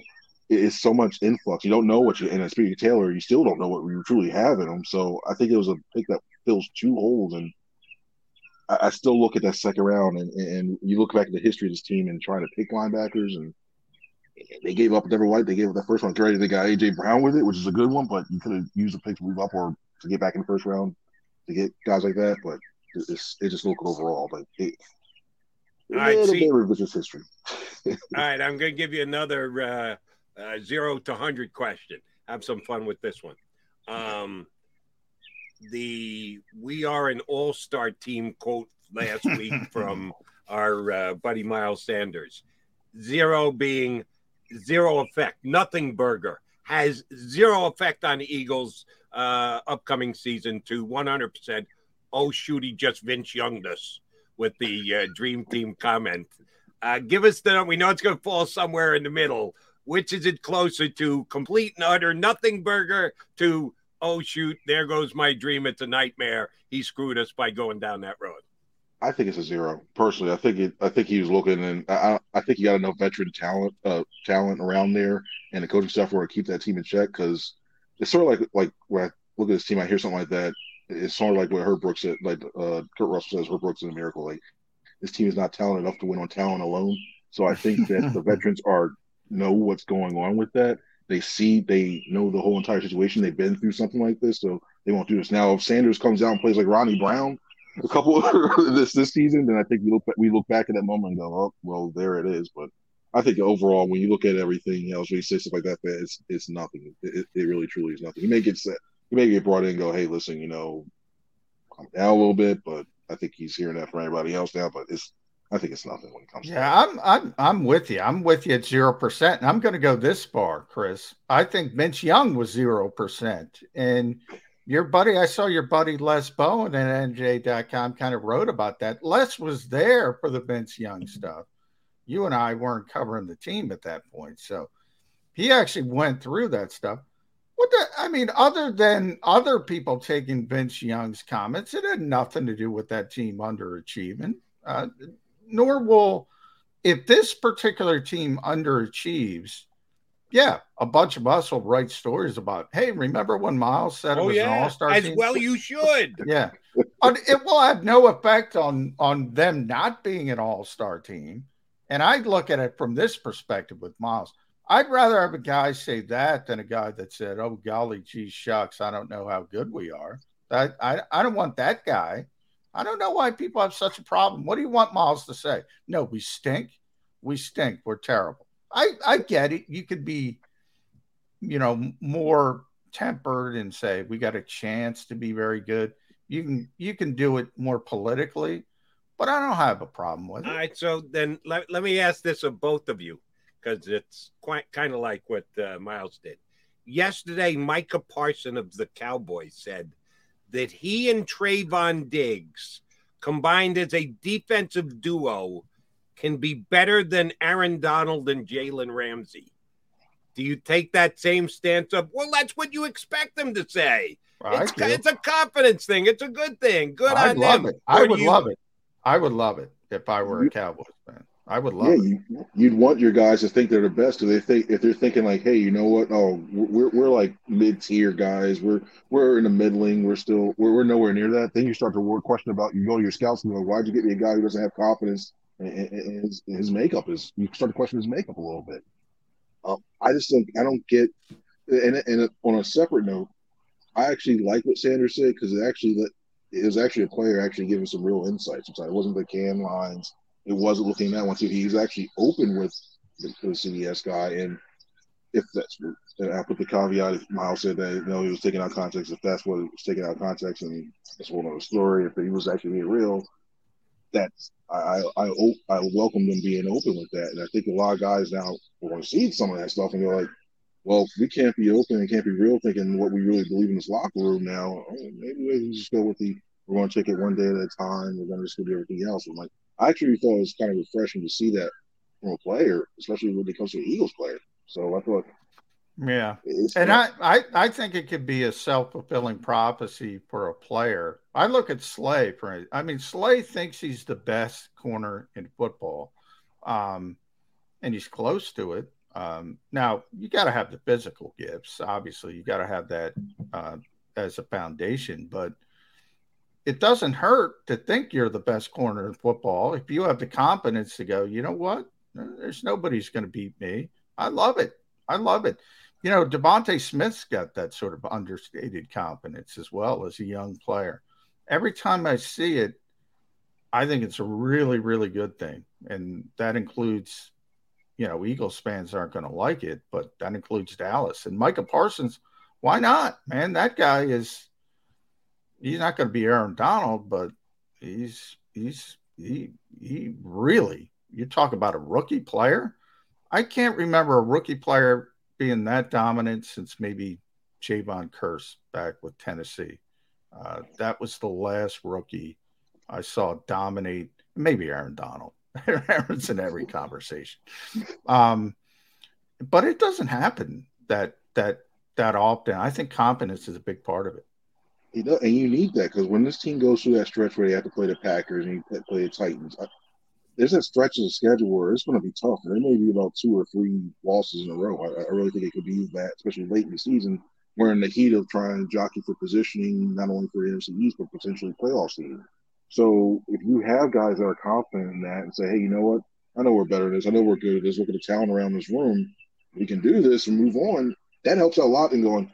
it's so much influx. You don't know what you and speaking of Taylor, you still don't know what you truly have in him. So I think it was a pick that fills two holes, and I, I still look at that second round, and, and you look back at the history of this team and trying to pick linebackers, and they gave up Devin White. They gave up that first one. Granted, they got AJ Brown with it, which is a good one, but you could have used a pick to move up or to get back in the first round to get guys like that. But it's it just looked overall, but it, All right, little see- bit revisionist history. All right, I'm going to give you another uh, uh, zero to hundred question. Have some fun with this one. Um, the "We are an all-star team" quote last week from our uh, buddy Miles Sanders. Zero being zero effect, nothing burger has zero effect on Eagles' uh, upcoming season to 100%. Oh, shoot, he just Vince Younged us with the uh, Dream Team comment. Uh, give us the, we know it's going to fall somewhere in the middle. Which is it closer to complete and utter nothing burger to, oh, shoot, there goes my dream. It's a nightmare. He screwed us by going down that road. I think it's a zero. Personally, I think it. I think he was looking, and I, I think you got enough veteran talent, uh, talent around there, and the coaching staff were to keep that team in check. Because it's sort of like like when I look at this team, I hear something like that. It's sort of like what Herb Brooks said, like uh, Kurt Russell says, Herb Brooks is a miracle. Like this team is not talented enough to win on talent alone. So I think that the veterans are know what's going on with that. They see, they know the whole entire situation. They've been through something like this, so they won't do this. Now, if Sanders comes out and plays like Ronnie Brown, a couple of this this season, then I think we look we look back at that moment and go, oh, well, there it is. But I think overall, when you look at everything else, you say stuff like that, it's it's nothing. It, it really truly is nothing. You may get set, you may get brought in and go, hey, listen, you know, calm down a little bit, but I think he's hearing that from everybody else now. But it's I think it's nothing when it comes. Yeah, I'm I'm I'm with you. I'm with you at zero percent, and I'm going to go this far, Chris. I think Vince Young was zero percent, and your buddy, I saw your buddy Les Bowen at NJ.com kind of wrote about that. Les was there for the Vince Young mm-hmm. stuff. You and I weren't covering the team at that point. So he actually went through that stuff. What the, I mean, other than other people taking Vince Young's comments, it had nothing to do with that team underachieving. Uh, nor will, if this particular team underachieves, yeah, a bunch of us will write stories about. Hey, remember when Miles said it Oh was yeah, an all-star as team? well you should. Yeah, but it will have no effect on on them not being an all-star team. And I look at it from this perspective with Miles. I'd rather have a guy say that than a guy that said, "Oh golly, gee shucks, I don't know how good we are." I I, I don't want that guy. I don't know why people have such a problem. What do you want Miles to say? No, we stink. We stink. We're terrible. I I get it. You could be, you know, more tempered and say we got a chance to be very good. You can you can do it more politically, but I don't have a problem with it. All right, so then let, let me ask this of both of you because it's quite kind of like what uh, Miles did. Yesterday, Micah Parson of the Cowboys said that he and Trevon Diggs combined as a defensive duo can be better than Aaron Donald and Jalen Ramsey. Do you take that same stance up? Well, that's what you expect them to say. I It's, it's a confidence thing. It's a good thing. Good I'd on love them. it. I Or would you- love it. I would love it if I were a Cowboys fan. I would love yeah, it. you, you'd want your guys to think they're the best. Because they think if they're thinking like, hey, you know what? Oh, we're we're like mid tier guys. We're we're in the middling. We're still we're, we're nowhere near that. Then you start to question about you go to your scouts and go, why'd you get me a guy who doesn't have confidence in his, his makeup? Is you start to question his makeup a little bit. Um, I just don't I don't get. And and on a separate note, I actually like what Sanders said because it actually let it was actually a player actually giving some real insights. It wasn't the can lines. It wasn't looking that one too. He was actually open with the, the CBS guy, and if that's and I put the caveat if Miles said that you know he was taken out context. If that's what it was taken out context, and that's a whole other story. If he was actually being real, that's I I I, I welcome them being open with that, and I think a lot of guys now are going to see some of that stuff and they're like, well, we can't be open and can't be real, thinking what we really believe in this locker room now. Oh, maybe we just go with the we're going to take it one day at a time. We're going to just do everything else. I'm like, I actually thought it was kind of refreshing to see that from a player, especially when it comes to an Eagles player. So I thought, Yeah. And I, I, I think it could be a self fulfilling prophecy for a player. I look at Slay for I mean, Slay thinks he's the best corner in football. Um, and he's close to it. Um, now you got to have the physical gifts. Obviously, you got to have that uh, as a foundation, but it doesn't hurt to think you're the best corner in football if you have the confidence to go. You know what? There's nobody's going to beat me. I love it. I love it. You know, DeVonta Smith's got that sort of understated confidence as well as a young player. Every time I see it, I think it's a really, really good thing. And that includes, you know, Eagles fans aren't going to like it, but that includes Dallas and Micah Parsons. Why not, man? That guy is, he's not going to be Aaron Donald, but he's he's he he really. You talk about a rookie player. I can't remember a rookie player being that dominant since maybe Jevon Kearse back with Tennessee. Uh, that was the last rookie I saw dominate. Maybe Aaron Donald. Aaron's in every conversation. Um, but it doesn't happen that that that often. I think confidence is a big part of it. You know, and you need that because when this team goes through that stretch where they have to play the Packers and you play the Titans, there's a stretch of the schedule where it's going to be tough. And There may be about two or three losses in a row. I, I really think it could be that, especially late in the season. We're in the heat of trying to jockey for positioning, not only for the NFC East, but potentially playoff seeding. So if you have guys that are confident in that and say, hey, you know what? I know we're better at this. I know we're good at this. Look at the talent around this room. We can do this and move on. That helps out a lot in going,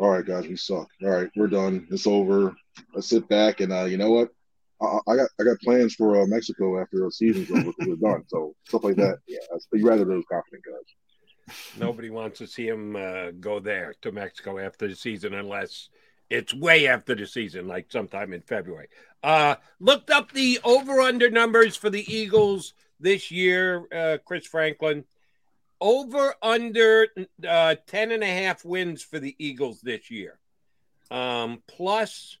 all right, guys, we suck. All right, we're done. It's over. Let's sit back and uh, you know what? I, I got I got plans for uh, Mexico after the season's over we're done. So stuff like that. Yeah, you rather those confident guys. Nobody wants to see him uh, go there to Mexico after the season unless it's way after the season, like sometime in February. Uh, looked up the over under numbers for the Eagles this year, uh, Chris Franklin. Over under uh, 10 and a half wins for the Eagles this year. Um, plus,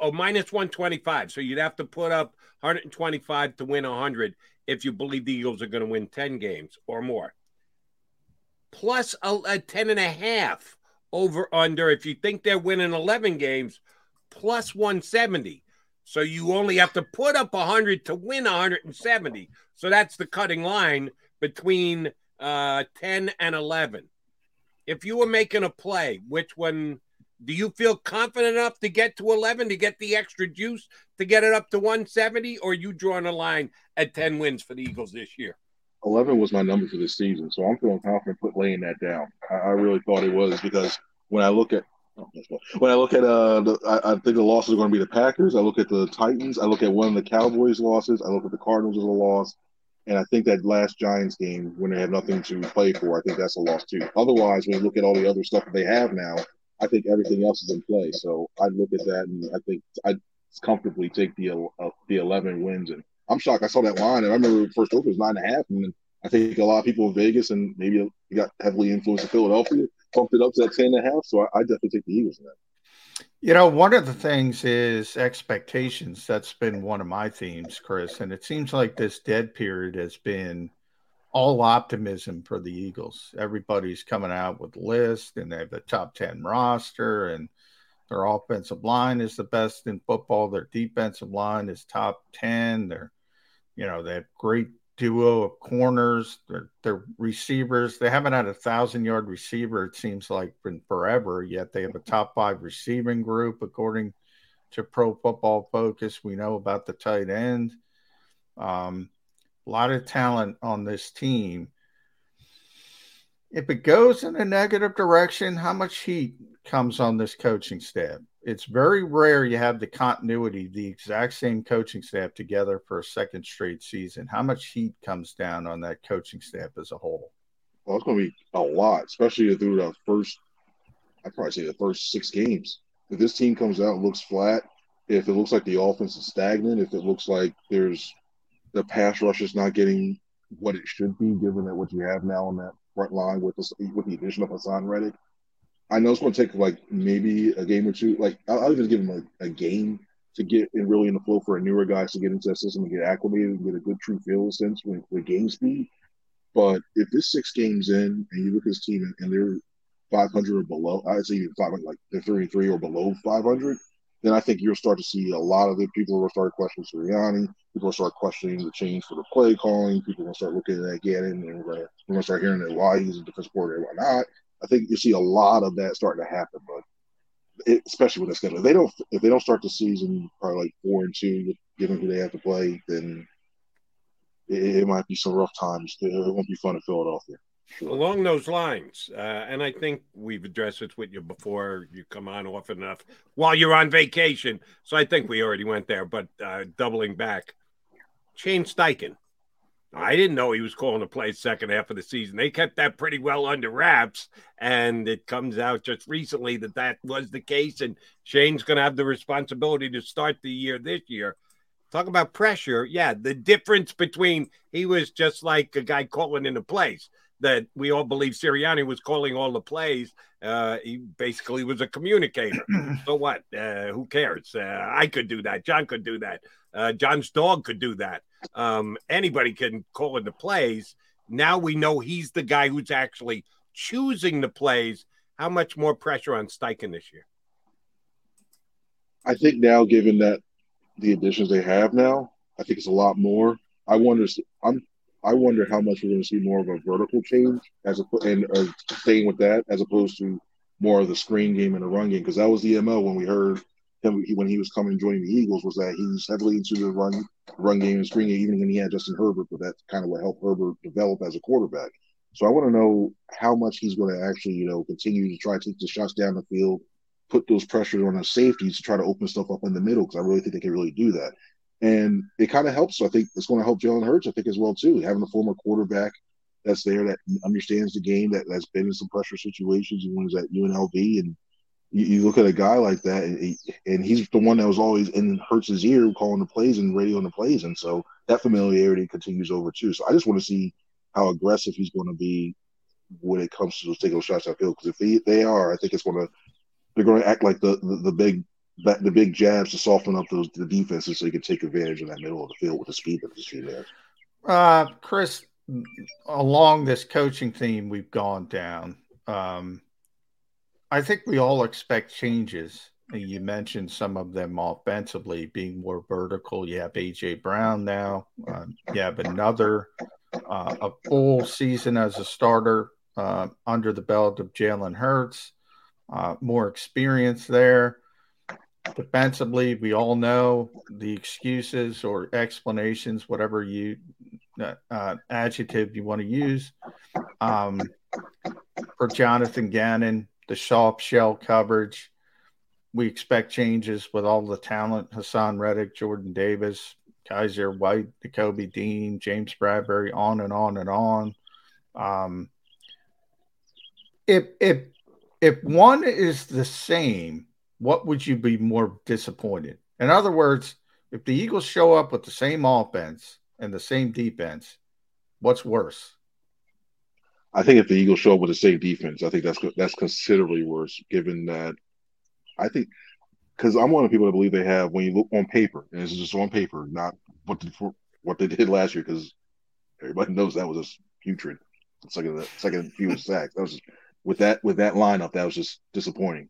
oh, minus 125. So you'd have to put up 125 to win 100 if you believe the Eagles are going to win 10 games or more. Plus a, a 10 and a half over under if you think they're winning 11 games plus 170 so you only have to put up 100 to win 170 so that's the cutting line between uh, 10 and 11 if you were making a play which one do you feel confident enough to get to 11 to get the extra juice to get it up to 170 or you drawing a line at 10 wins for the eagles this year 11 was my number for this season, so I'm feeling confident put laying that down. I, I really thought it was because when I look at when I look at uh, the, I, I, think the losses are going to be the Packers. I look at the Titans. I look at one of the Cowboys' losses. I look at the Cardinals as a loss, and I think that last Giants game when they have nothing to play for, I think that's a loss too. Otherwise, when you look at all the other stuff that they have now, I think everything else is in play. So I look at that and I think I comfortably take the uh, the 11 wins and I'm shocked. I saw that line, and I remember first open was nine and a half, and I think a lot of people in Vegas and maybe got heavily influenced in Philadelphia bumped it up to that ten and a half. So I, I definitely take the Eagles in that. You know, one of the things is expectations. That's been one of my themes, Chris, and it seems like this dead period has been all optimism for the Eagles. Everybody's coming out with lists, and they have the top ten roster, and their offensive line is the best in football. Their defensive line is top 10. They're, you know, they have great duo of corners. Their, their receivers, they haven't had a thousand yard receiver, it seems like, in forever, yet they have a top five receiving group, according to Pro Football Focus. We know about the tight end. Um, a lot of talent on this team. If it goes in a negative direction, how much heat comes on this coaching staff. It's very rare you have the continuity, the exact same coaching staff together for a second straight season. How much heat comes down on that coaching staff as a whole? Well, it's going to be a lot, especially through the first, I'd probably say the first six games. If this team comes out and looks flat, if it looks like the offense is stagnant, if it looks like there's the pass rush is not getting what it should be, given that what you have now on that front line with the, with the addition of Haason Reddick, I know it's going to take like maybe a game or two. Like I'll, I'll even give him a, a, game to get in really in the flow for a newer guy to get into that system and get acclimated and get a good true feel sense with, with game speed. But if this six games in and you look at this team and, and they're 500 or below, I'd say even 500, like they're 33 or below 500, then I think you'll start to see a lot of the people will start questioning Sirianni. People will start questioning the change for the play calling. People will start looking at Gannon and we're going to start hearing that why he's a defensive coordinator and why not. I think you see a lot of that starting to happen, but it, especially with the schedule, if they don't if they don't start the season probably like four and two, given who they have to play, then it, it might be some rough times. It won't be fun in Philadelphia. Sure. Along those lines, uh, and I think we've addressed this with you before. You come on often enough while you're on vacation, so I think we already went there. But uh, doubling back, Shane Steichen, I didn't know he was calling to play second half of the season. They kept that pretty well under wraps, and it comes out just recently that that was the case. And Shane's going to have the responsibility to start the year this year. Talk about pressure. Yeah, the difference between he was just like a guy calling in a place that we all believe Sirianni was calling all the plays. Uh, he basically was a communicator. so what? Uh, who cares? Uh, I could do that. John could do that. Uh, John's dog could do that. Um, anybody can call in the plays. Now we know he's the guy who's actually choosing the plays. How much more pressure on Steichen this year? I think now, given that the additions they have now, I think it's a lot more. I wonder. I'm. I wonder how much we're going to see more of a vertical change as a and uh, staying with that as opposed to more of the screen game and the run game because that was the mo when we heard him when he was coming joining the Eagles was that he's heavily into the run run game and screen game even when he had Justin Herbert, but that's kind of what helped Herbert develop as a quarterback. So I want to know how much he's going to actually you know continue to try to take the shots down the field, put those pressures on the safeties to try to open stuff up in the middle because I really think they can really do that. And it kind of helps. So I think it's going to help Jalen Hurts, I think, as well, too. Having a former quarterback that's there that understands the game, that, that's been in some pressure situations. He was at UNLV. And you, you, look at a guy like that, and, he, and he's the one that was always in Hurts' ear calling the plays and radioing the plays. And so that familiarity continues over, too. So I just want to see how aggressive he's going to be when it comes to taking shots field. Because if they, they are, I think it's going to, they're going to act like the, the, the big the big jabs to soften up those the defenses so you can take advantage of that middle of the field with the speed that this team has. Uh, Chris, along this coaching theme we've gone down, um, I think we all expect changes. You mentioned some of them offensively being more vertical. You have AJ Brown now. Uh, you have another uh, a full season as a starter uh, under the belt of Jalen Hurts. Uh, more experience there. Defensively, we all know the excuses or explanations, whatever you uh, uh, adjective you want to use. Um, for Jonathan Gannon, the sharp shell coverage, we expect changes with all the talent Haason Reddick, Jordan Davis, Kyzir White, Nakobe Dean, James Bradberry, on and on and on. Um, if if if one is the same what would you be more disappointed? In other words, if the Eagles show up with the same offense and the same defense, what's worse? I think if the Eagles show up with the same defense, I think that's that's considerably worse. Given that, I think because I'm one of the people that believe they have when you look on paper, and this is just on paper, not what the, what they did last year, because everybody knows that was a putrid second second fewest sacks. That was just, with that with that lineup, that was just disappointing.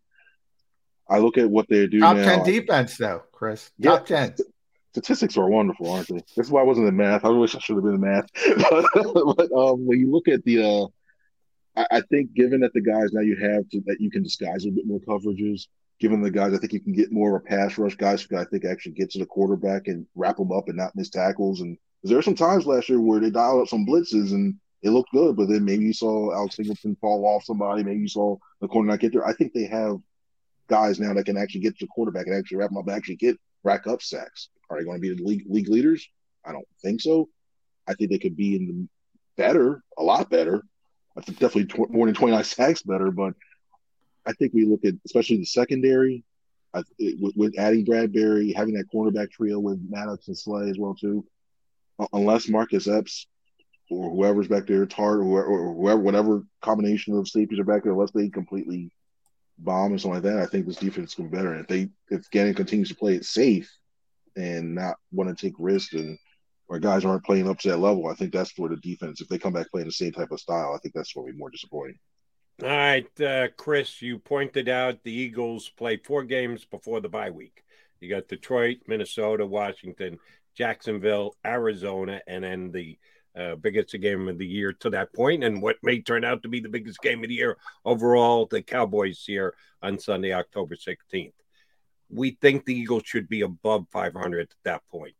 I look at what they do Top now. 10 defense, though, Chris. Top yeah, 10. Statistics are wonderful, aren't they? That's why I wasn't in math. I wish I should have been in math. but, but um, when you look at the, uh, I, I, think given that the guys now you have to, that you can disguise a bit more coverages, given the guys, I think you can get more of a pass rush guys who I think actually get to the quarterback and wrap them up and not miss tackles. And there are some times last year where they dialed up some blitzes and it looked good, but then maybe you saw Alex Singleton fall off somebody, maybe you saw the corner not get there. I think they have guys now that can actually get to the quarterback and actually wrap them up and actually get rack up sacks. Are they going to be the league, league leaders? I don't think so. I think they could be in the better, a lot better. Definitely tw- more than 29 sacks better, but I think we look at especially the secondary I, it, with, with, adding Bradberry, having that cornerback trio with Maddox and Slay as well too. Uh, unless Marcus Epps or whoever's back there, Tartt or, or whoever, whatever combination of safeties are back there, unless they completely bomb and something like that, I think this defense can be better. And if they if Gannon continues to play it safe and not want to take risks and or guys aren't playing up to that level, I think that's for the defense, if they come back playing the same type of style, I think that's going to be more disappointing. All right, uh, Chris, you pointed out the Eagles play four games before the bye week. You got Detroit, Minnesota, Washington, Jacksonville, Arizona, and then the uh, biggest game of the year to that point, and what may turn out to be the biggest game of the year overall. The Cowboys here on Sunday, October 16th. We think the Eagles should be above 500 at that point.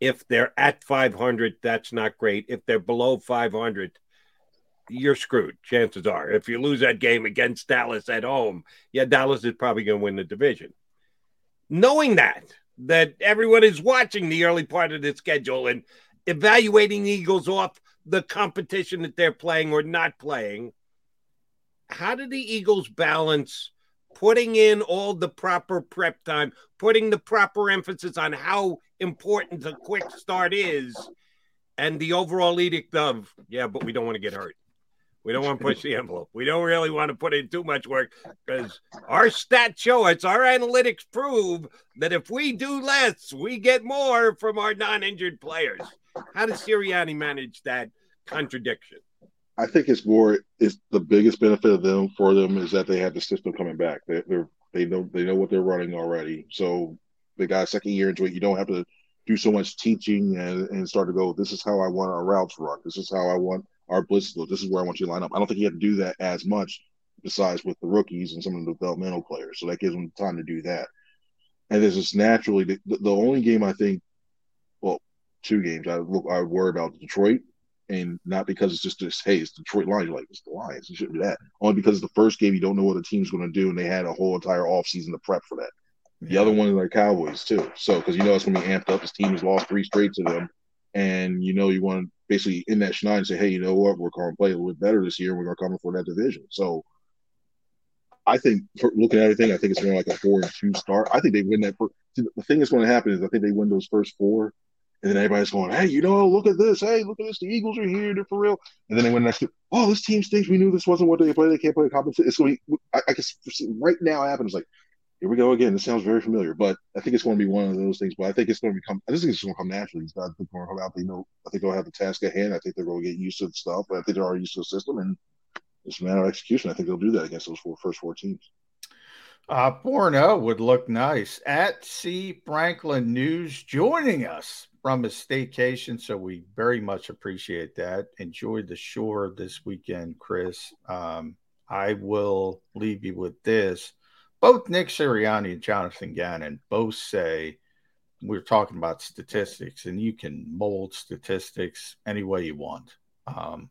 If they're at 500, that's not great. If they're below 500, you're screwed. Chances are, if you lose that game against Dallas at home, yeah, Dallas is probably going to win the division. Knowing that, that everyone is watching the early part of the schedule and evaluating the Eagles off the competition that they're playing or not playing. How do the Eagles balance putting in all the proper prep time, putting the proper emphasis on how important the quick start is, and the overall edict of, yeah, but we don't want to get hurt. We don't want to push the envelope. We don't really want to put in too much work because our stats show us, our analytics prove that if we do less, we get more from our non injured players. How does Sirianni manage that contradiction? I think it's more it's the biggest benefit of them for them is that they have the system coming back. They they're, they know they know what they're running already. So they got a second year into it. You don't have to do so much teaching and, and start to go, this is how I want our routes run. This is how I want our blitz look. This is where I want you to line up. I don't think you have to do that as much besides with the rookies and some of the developmental players. So that gives them time to do that. And this is naturally the, the only game I think, well, two games I look I worry about Detroit and not because it's just this, hey, it's Detroit Lions. You're like, it's the Lions. You shouldn't do that. Only because the first game, you don't know what the team's going to do, and they had a whole entire offseason to prep for that. The other one is like Cowboys, too. So, because you know it's going to be amped up. This team has lost three straight to them. And you know, you want to basically in that schneid and say, hey, you know what? We're going to play a little bit better this year. And we're going to come for that division. So, I think for looking at everything, I think it's going to like a four and two start. I think they win that. First, the thing that's going to happen is I think they win those first four and then everybody's going, hey, you know, look at this. Hey, look at this. The Eagles are here. They're for real. And then they went next to, oh, this team stinks. We knew this wasn't what they play. They can't play competition. It's going to be, I, I guess right now it happens like, here we go again. This sounds very familiar, but I think it's going to be one of those things. But I think it's going to become, I think it's going to come naturally. These guys going to come out. They know, I think they'll have the task at hand. I think they're going to get used to the stuff, but I think they're already used to the system. And it's a matter of execution. I think they'll do that against those four, first four teams. Uh, 4 would look nice. At C. Franklin News joining us from a staycation, so we very much appreciate that. Enjoyed the shore this weekend, Chris. Um, I will leave you with this. Both Nick Sirianni and Jonathan Gannon both say we're talking about statistics, and you can mold statistics any way you want. Um,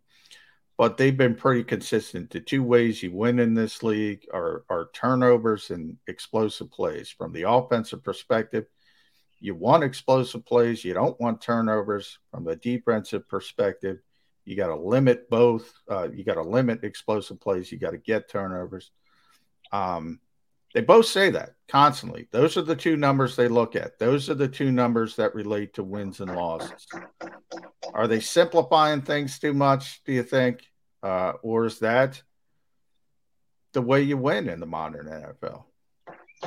but they've been pretty consistent. The two ways you win in this league are, are turnovers and explosive plays. From the offensive perspective, you want explosive plays. You don't want turnovers. From the defensive perspective, you got to limit both. Uh, you got to limit explosive plays. You got to get turnovers. Um, they both say that constantly. Those are the two numbers they look at. Those are the two numbers that relate to wins and losses. Are they simplifying things too much, do you think? Uh, or is that the way you win in the modern NFL?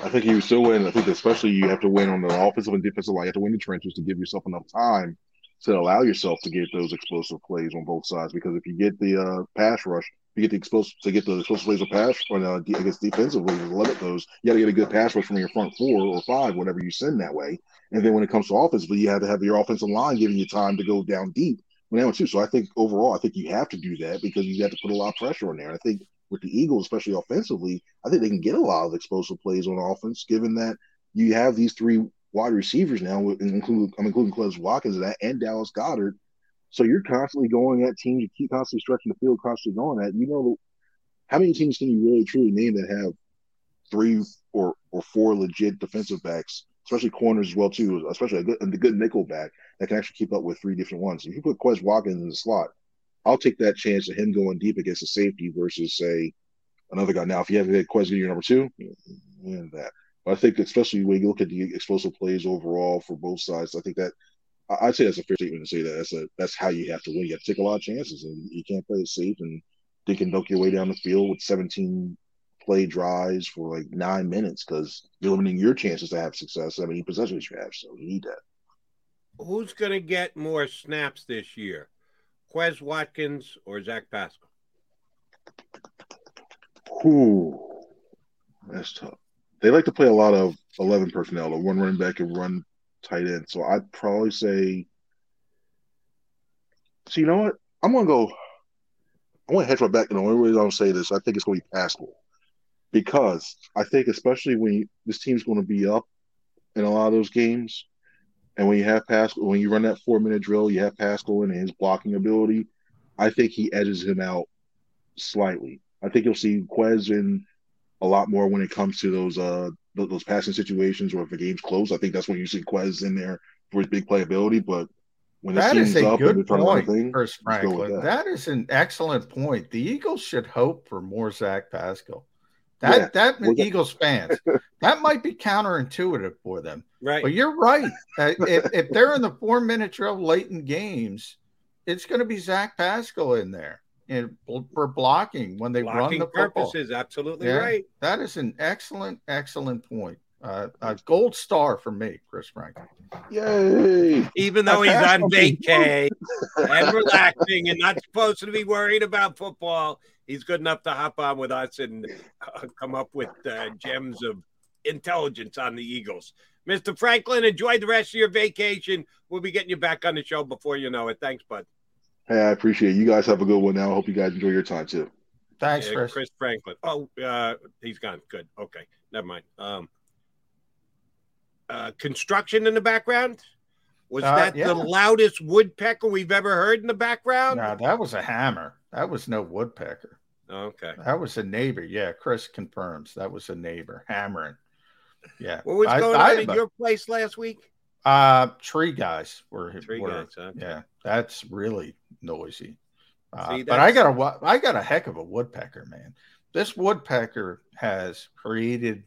I think you still win. I think especially you have to win on the offensive and defensive line. You have to win the trenches to give yourself enough time to allow yourself to get those explosive plays on both sides. Because if you get the uh, pass rush, you get the explosive to get the explosive plays of pass, or uh, I guess defensively to limit those, you got to get a good pass rush from your front four or five, whatever you send that way. And then when it comes to offensively, you have to have your offensive line giving you time to go down deep when that one too. So I think overall, I think you have to do that because you have to put a lot of pressure on there. I think with the Eagles, especially offensively, I think they can get a lot of explosive plays on offense, given that you have these three wide receivers now, including I'm including Quez Watkins and, and Dallas Goedert. So you're constantly going at teams, you keep constantly stretching the field, constantly going at. You know, how many teams can you really truly name that have three or or four legit defensive backs, especially corners as well too, especially a good, a good nickel back that can actually keep up with three different ones. If you put Quez Watkins in the slot, I'll take that chance of him going deep against a safety versus say another guy. Now, if you have a Quez your number two, yeah, that. But I think especially when you look at the explosive plays overall for both sides, I think that I'd say that's a fair statement to say that that's a that's how you have to win. You have to take a lot of chances, and you can't play it safe and think and dunk your way down the field with 17 play drives for like nine minutes because you're limiting your chances to have success. I mean, possessions you have, so you need that. Who's going to get more snaps this year? Quez Watkins or Zach Pascal? Ooh, that's tough. They like to play a lot of 11 personnel, a one running back and one tight end. So I'd probably say, so you know what? I'm going to go, I want to hedge my back. And the only reason I'll say this, I think it's going to be Pascal. Because I think, especially when you, this team's going to be up in a lot of those games, and when you have Pascal, when you run that four minute drill, you have Pascal and his blocking ability. I think he edges him out slightly. I think you'll see Quez in a lot more when it comes to those uh those passing situations or if the game's close. I think that's when you see Quez in there for his big playability. But when the That is a good trying to run a point, thing, Chris let's go with Franklin. that. That is an excellent point. The Eagles should hope for more Zach Pascal. That Yeah. that Well, that- Eagles fans, that might be counterintuitive for them. Right. But you're right. Uh, if, if they're in the four minute drill late in games, it's going to be Zach Pascal in there and for blocking when they run Blocking the football. purposes, absolutely Yeah, right. That is an excellent, excellent point. Uh, a gold star for me, Chris Franklin. Yay! Even though he's on something. vacay and relaxing and not supposed to be worried about football, he's good enough to hop on with us and uh, come up with uh, gems of intelligence on the Eagles. Mr. Franklin, enjoy the rest of your vacation. We'll be getting you back on the show before you know it. Thanks, bud. Hey, I appreciate it. You guys have a good one now. I hope you guys enjoy your time too. Thanks, Yeah, Chris. Chris Franklin. Oh, uh, he's gone. Good. Okay. Never mind. Um, uh, construction in the background. Was Uh, that yeah. the loudest woodpecker we've ever heard in the background? No, that was a hammer. That was no woodpecker. Okay. That was a neighbor. Yeah, Chris confirms that was a neighbor hammering. Yeah. What was I- going I- on at your place last week? Uh, tree guys were Tree were- guys, okay. Yeah, that's really noisy. Uh, See, but I got a I got a heck of a woodpecker, man. This woodpecker has created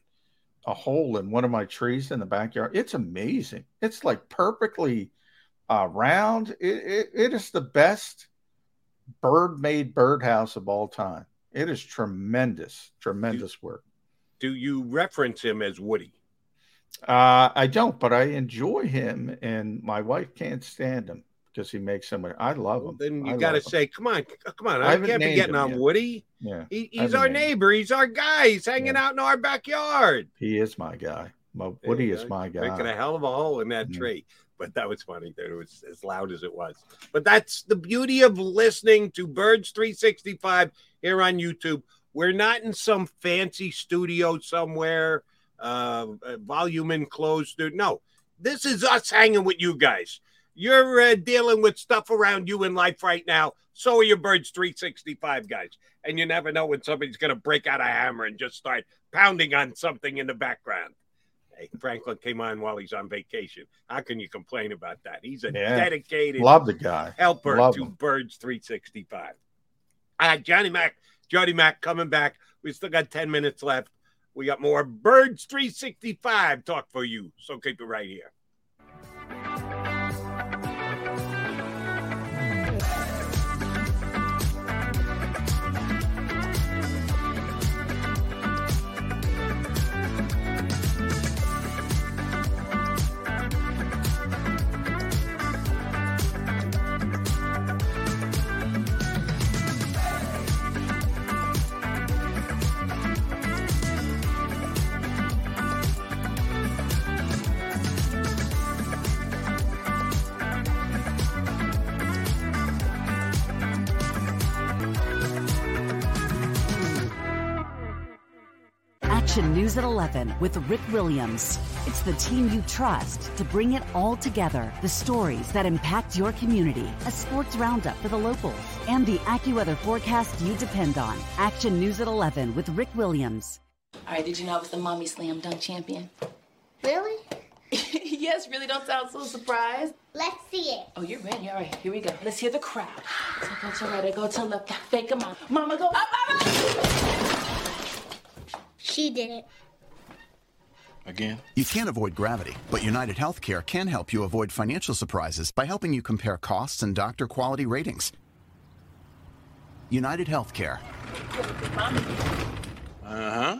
a hole in one of my trees in the backyard. It's amazing. It's like perfectly uh, round. It, it, it is the best bird-made birdhouse of all time. It is tremendous, tremendous work. Do you reference him as Woody? Uh, I don't, but I enjoy him, and my wife can't stand him because he makes so much. I love him. Then you got to say, come on, come on. I I, can't be getting on yet. Woody. Yeah, He, he's our named him. neighbor. He's our guy. He's hanging out in our backyard. He is my guy. My Woody is my guy. Making a hell of a hole in that Mhm. tree. But that was funny that it was as loud as it was. But that's the beauty of listening to Birds 365 here on YouTube. We're not in some fancy studio somewhere, uh, volume enclosed. No, this is us hanging with you guys. You're uh, dealing with stuff around you in life right now. So are your Birds 365 guys. And you never know when somebody's going to break out a hammer and just start pounding on something in the background. Hey, Franklin came on while he's on vacation. How can you complain about that? He's a Yeah. dedicated Love the guy. helper Love to him. Birds 365. All right, Johnny Mac, Jody Mac coming back. We still got 10 minutes left. We got more Birds 365 talk for you. So keep it right here. Action News at 11 with Rick Williams. It's the team you trust to bring it all together. The stories that impact your community, a sports roundup for the locals, and the AccuWeather forecast you depend on. Action News at 11 with Rick Williams. All right, did you know I was the mommy slam dunk champion? Really? yes, really don't sound so surprised. Let's see it. Oh, you're ready. All right, here we go. Let's hear the crowd. So go to right, go to left, fake 'em out. Mama go up, up, up. She did it. Again? You can't avoid gravity, but United Healthcare can help you avoid financial surprises by helping you compare costs and doctor quality ratings. United Healthcare. Uh huh.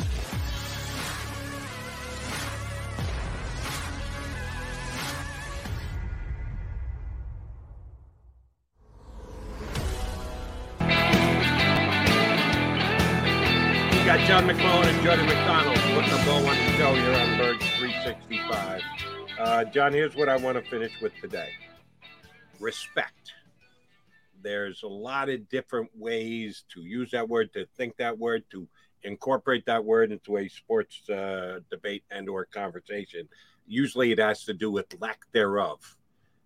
John McMullen and Jody McDonald putting the ball on show here on Birds 365. Uh, John, here's what I want to finish with today respect. There's a lot of different ways to use that word, to think that word, to incorporate that word into a sports uh, debate and or conversation. Usually it has to do with lack thereof,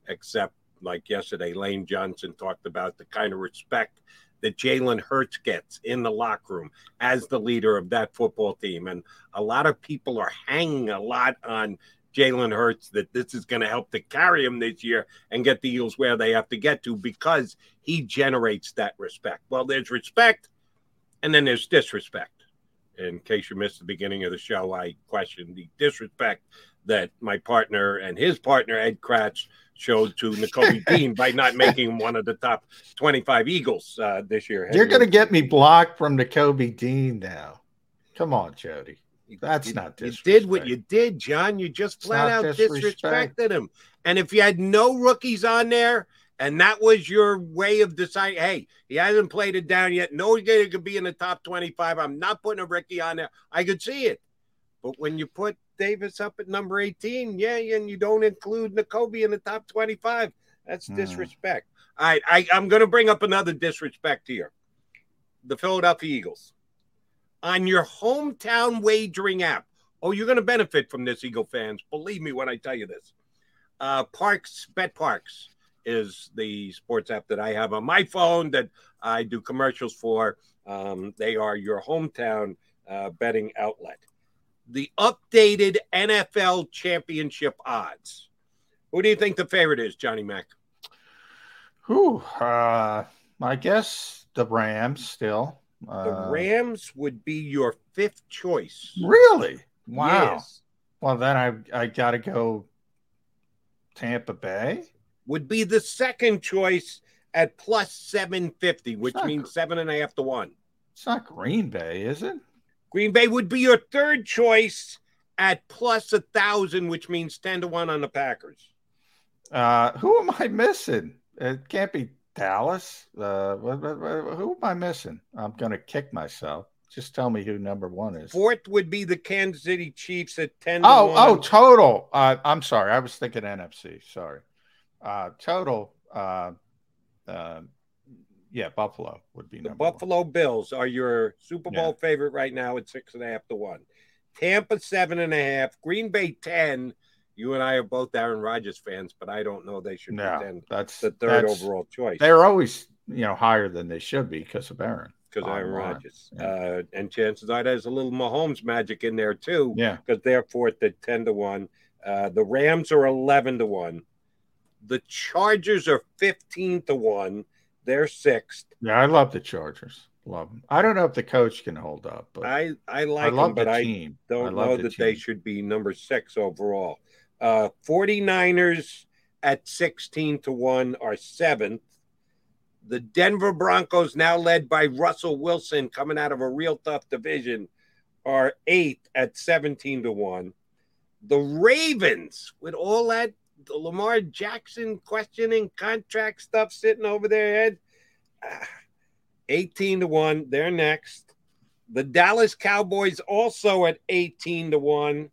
except like yesterday, Lane Johnson talked about the kind of respect that Jalen Hurts gets in the locker room as the leader of that football team. And a lot of people are hanging a lot on Jalen Hurts that this is going to help to carry him this year and get the Eagles where they have to get to because he generates that respect. Well, there's respect and then there's disrespect. In case you missed the beginning of the show, I questioned the disrespect that my partner and his partner, Ed Kracz, showed to Nakobe Dean by not making one of the top 25 Eagles uh, this year. You're going to get me blocked from the Dean now. Come on, Jody. That's you, not You did what you did, John. You just It's flat out disrespect. disrespected him. And if you had no rookies on there, and that was your way of deciding, hey, he hasn't played it down yet. No guy could be in the top 25. I'm not putting a rookie on there. I could see it. But when you put Davis up at number 18, yeah, and you don't include Nakobe in the top 25, that's Hmm. disrespect. All right, I, I'm going to bring up another disrespect here. The Philadelphia Eagles. On your hometown wagering app, oh, you're going to benefit from this, Eagle fans. Believe me when I tell you this. Uh, Parx, Bet Parks is the sports app that I have on my phone that I do commercials for. Um, they are your hometown uh, betting outlet. The updated NFL championship odds. Who do you think the favorite is, Johnny Mack? Who? uh, I guess the Rams still. The Uh, Rams would be your fifth choice. Really? Wow. Yes. Well, then I I got to go Tampa Bay. Would be the second choice at plus 750, which not means seven and a half to one. It's not Green Bay, is it? Green Bay would be your third choice at plus a thousand, which means 10 to one on the Packers. Uh, who am I missing? It can't be Dallas. Uh, who am I missing? I'm gonna kick myself. Just tell me who number one is. Fourth would be the Kansas City Chiefs at 10 to Oh, one. oh, total. Uh, I'm sorry. I was thinking NFC. Sorry. Uh, total. Uh, uh, yeah, Buffalo would be The number one. Buffalo Bills are your Super Bowl favorite right now at six and a half to one. Tampa seven and a half. Green Bay ten. You and I are both Aaron Rodgers fans, but I don't know they should No, be ten. that's the third that's- overall choice. They're always, you know, higher than they should be because of Aaron. because Aaron. Rodgers. Uh, and chances are there's a little Mahomes magic in there too. Yeah. Because they're fourth at 10 to 1. Uh, the Rams are 11 to 1. The Chargers are 15 to 1. They're sixth. Yeah, I love the Chargers. Love them. I don't know if the coach can hold up, but I, I like I love them, but the I team. don't I know the that they should be number six overall. Uh, 49ers at 16 to 1 are seventh. The Denver Broncos, now led by Russell Wilson, coming out of a real tough division, are eighth at 17 to 1. The Ravens, with all that the Lamar Jackson questioning contract stuff sitting over their head, ah, 18 to 1. They're next. The Dallas Cowboys also at 18 to 1.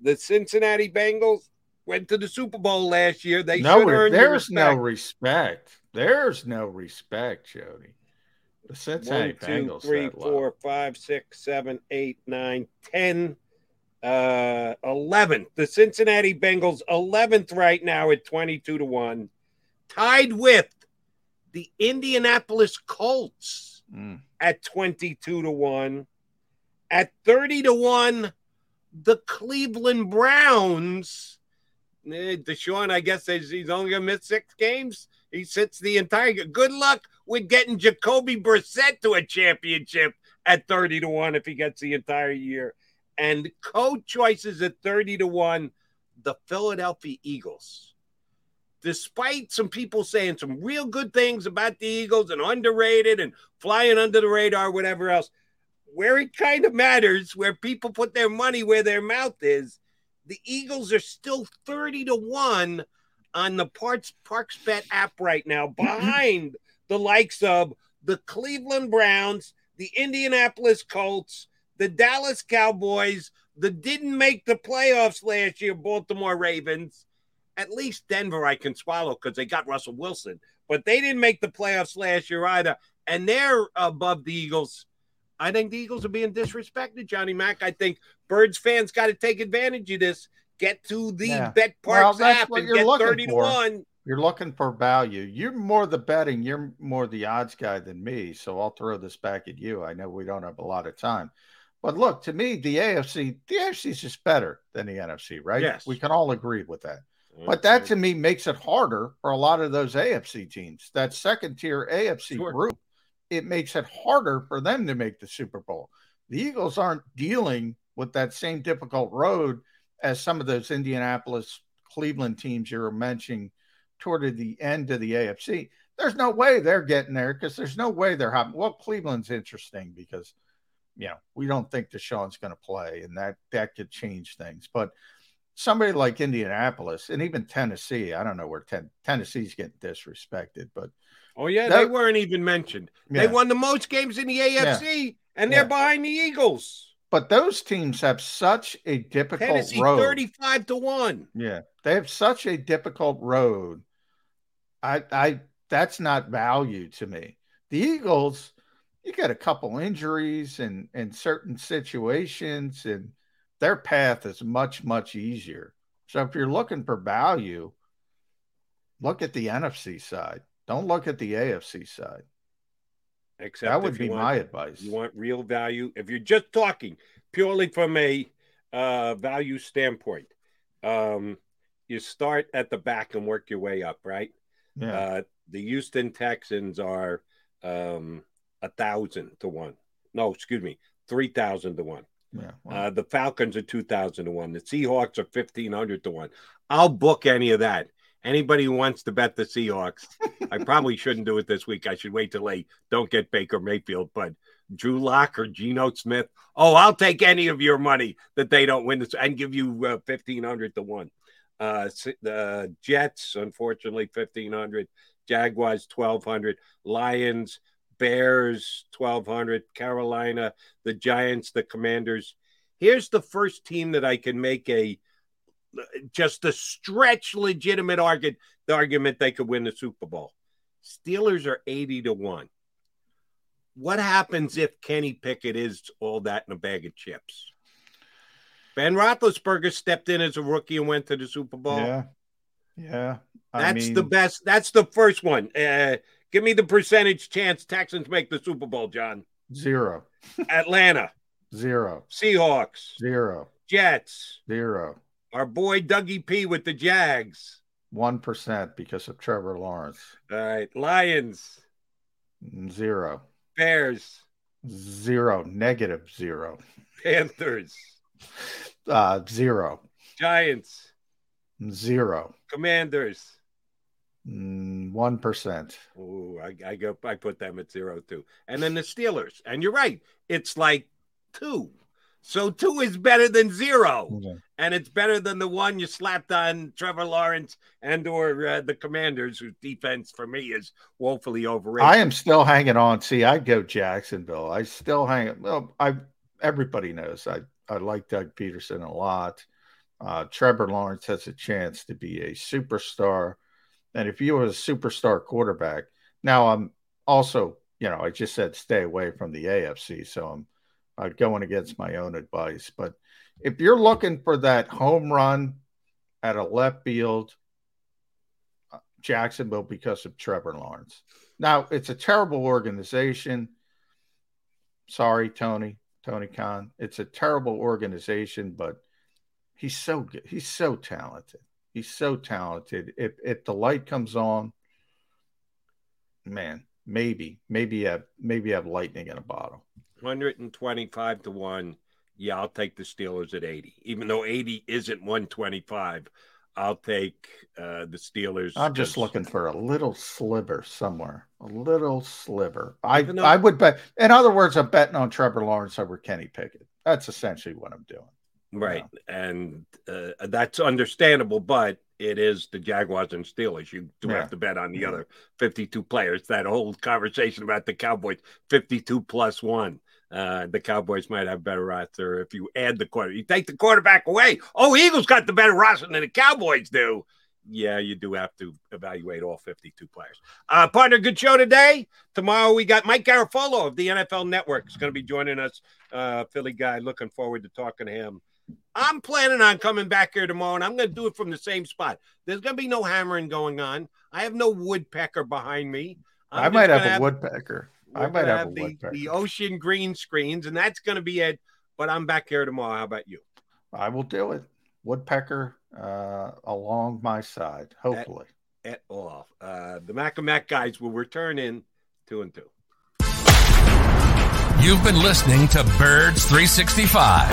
The Cincinnati Bengals went to the Super Bowl last year. They no, should re- earn your there's no respect. There's no respect, Jody. The Cincinnati One, two, Bengals. three, that low. four, five, six, seven, eight, nine, ten, uh, 11th. The Cincinnati Bengals, 11th right now at 22 to 1, tied with the Indianapolis Colts Mm. at 22 to 1. At 30 to 1, the Cleveland Browns Eh, Deshaun, I guess, he's only going to miss six games. He sits the entire. Good luck with getting Jacoby Brissett to a championship at 30 to 1 if he gets the entire year. And coach choices at 30 to 1, the Philadelphia Eagles. Despite some people saying some real good things about the Eagles and underrated and flying under the radar, whatever else, where it kind of matters, where people put their money where their mouth is, the Eagles are still 30 to 1 on the Parts Parx Bet app right now, mm-hmm. behind the likes of the Cleveland Browns, the Indianapolis Colts, the Dallas Cowboys, the didn't make the playoffs last year, Baltimore Ravens. At least Denver I can swallow because they got Russell Wilson, but they didn't make the playoffs last year either. And they're above the Eagles. I think the Eagles are being disrespected, Johnny Mack. I think Birds fans got to take advantage of this. Get to the Yeah. Bet Well, Parx that's app and get looking 30 to 1. You're looking for value. You're more the betting. You're more the odds guy than me. So I'll throw this back at you. I know we don't have a lot of time, but look to me, the AFC, the AFC is just better than the NFC, right? Yes. we can all agree with that. But that to me makes it harder for a lot of those AFC teams. That second tier AFC Sure. group, it makes it harder for them to make the Super Bowl. The Eagles aren't dealing with that same difficult road as some of those Indianapolis, Cleveland teams you were mentioning toward the end of the AFC. There's no way they're getting there because there's no way they're hopping. Well, Cleveland's interesting because you know we don't think Deshaun's going to play, and that that could change things. But somebody like Indianapolis and even Tennessee, I don't know where ten, Tennessee's getting disrespected, but Oh, yeah, That- they weren't even mentioned. Yeah. They won the most games in the AFC, and they're Yeah. behind the Eagles. but those teams have such a difficult Tennessee road. 35 to 1. Yeah, they have such a difficult road. I, I, that's not value to me. The Eagles, you get a couple injuries and in certain situations, and their path is much, much easier. So if you're looking for value, look at the NFC side. Don't look at the AFC side. Except That would be want- my advice. You want real value. If you're just talking purely from a uh, value standpoint, um, you start at the back and work your way up, right? Yeah. Uh, the Houston Texans are um, a thousand to one. No, excuse me, three thousand to one. Yeah. Uh, the Falcons are two thousand to one. The Seahawks are fifteen hundred to one. I'll book any of that. Anybody who wants to bet the Seahawks, I probably shouldn't do it this week. I should wait till they don't get Baker Mayfield, but Drew Lock or Geno Smith. Oh, I'll take any of your money that they don't win this and give you uh, fifteen hundred to one. Uh, the Jets, unfortunately, fifteen hundred. Jaguars, twelve hundred. Lions, Bears, twelve hundred. Carolina, the Giants, the Commanders. Here's the first team that I can make a just a stretch legitimate argument the argument they could win the Super Bowl. Steelers are 80 to 1. What happens if Kenny Pickett is all that in a bag of chips? Ben Roethlisberger stepped in as a rookie and went to the Super Bowl. Yeah. Yeah. I That's mean, the best. That's the first one. Uh, give me the percentage chance Texans make the Super Bowl, John. zero, Atlanta, zero, Seahawks, zero, Jets, zero. our boy Dougie P with the Jags. One percent because of Trevor Lawrence. All right, Lions, Zero. Bears, Zero. Negative zero. Panthers, Uh, zero. Giants, Zero. Commanders. Mm, One percent. Oh, I, I go. I put them at zero too, and then the Steelers. And you're right, it's like two. So two is better than zero, and it's better than the one you slapped on Trevor Lawrence and or uh, the Commanders, whose defense for me is woefully overrated. I am still hanging on. See, I go Jacksonville. I still hang. Well, I everybody knows I I like Doug Pederson a lot. Uh, Trevor Lawrence has a chance to be a superstar, and if you were a superstar quarterback, now I'm also you know I just said stay away from the AFC, so I'm uh, going against my own advice. But if you're looking for that home run at a left field, uh, Jacksonville because of Trevor Lawrence. Now it's a terrible organization. Sorry, Tony, Tony Khan. It's a terrible organization, but he's so good. He's so talented. He's so talented. If if the light comes on, man, maybe, maybe you have maybe have lightning in a bottle. 125 to 1. Yeah, I'll take the Steelers at 80. Even though 80 isn't 125, I'll take uh, the Steelers. I'm just looking for a little sliver somewhere. A little sliver. I though- I would bet. In other words, I'm betting on Trevor Lawrence over Kenny Pickett. That's essentially what I'm doing. Right. And uh, that's understandable, but it is the Jaguars and Steelers. You do Yeah. have to bet on the other 52 players. That whole conversation about the Cowboys, 52 plus one. Uh, the Cowboys might have better roster if you add the quarter. You take the quarterback away. Oh, Eagles got the better roster than the Cowboys do. Yeah, you do have to evaluate all 52 players. Uh, partner, good show today. Tomorrow we got Mike Garafolo of the NFL Network. is going to be joining us. Uh, Philly guy. Looking forward to talking to him. I'm planning on coming back here tomorrow, and I'm going to do it from the same spot. There's going to be no hammering going on. I have no woodpecker behind me. I'm I might have gonna a woodpecker. I might gonna have a the, woodpecker. the ocean green screens, and that's going to be it. But I'm back here tomorrow. How about you? I will do it. Woodpecker uh, along my side, hopefully. At all. Uh, the Mac and Mac guys will return in two and two. You've been listening to Birds 365,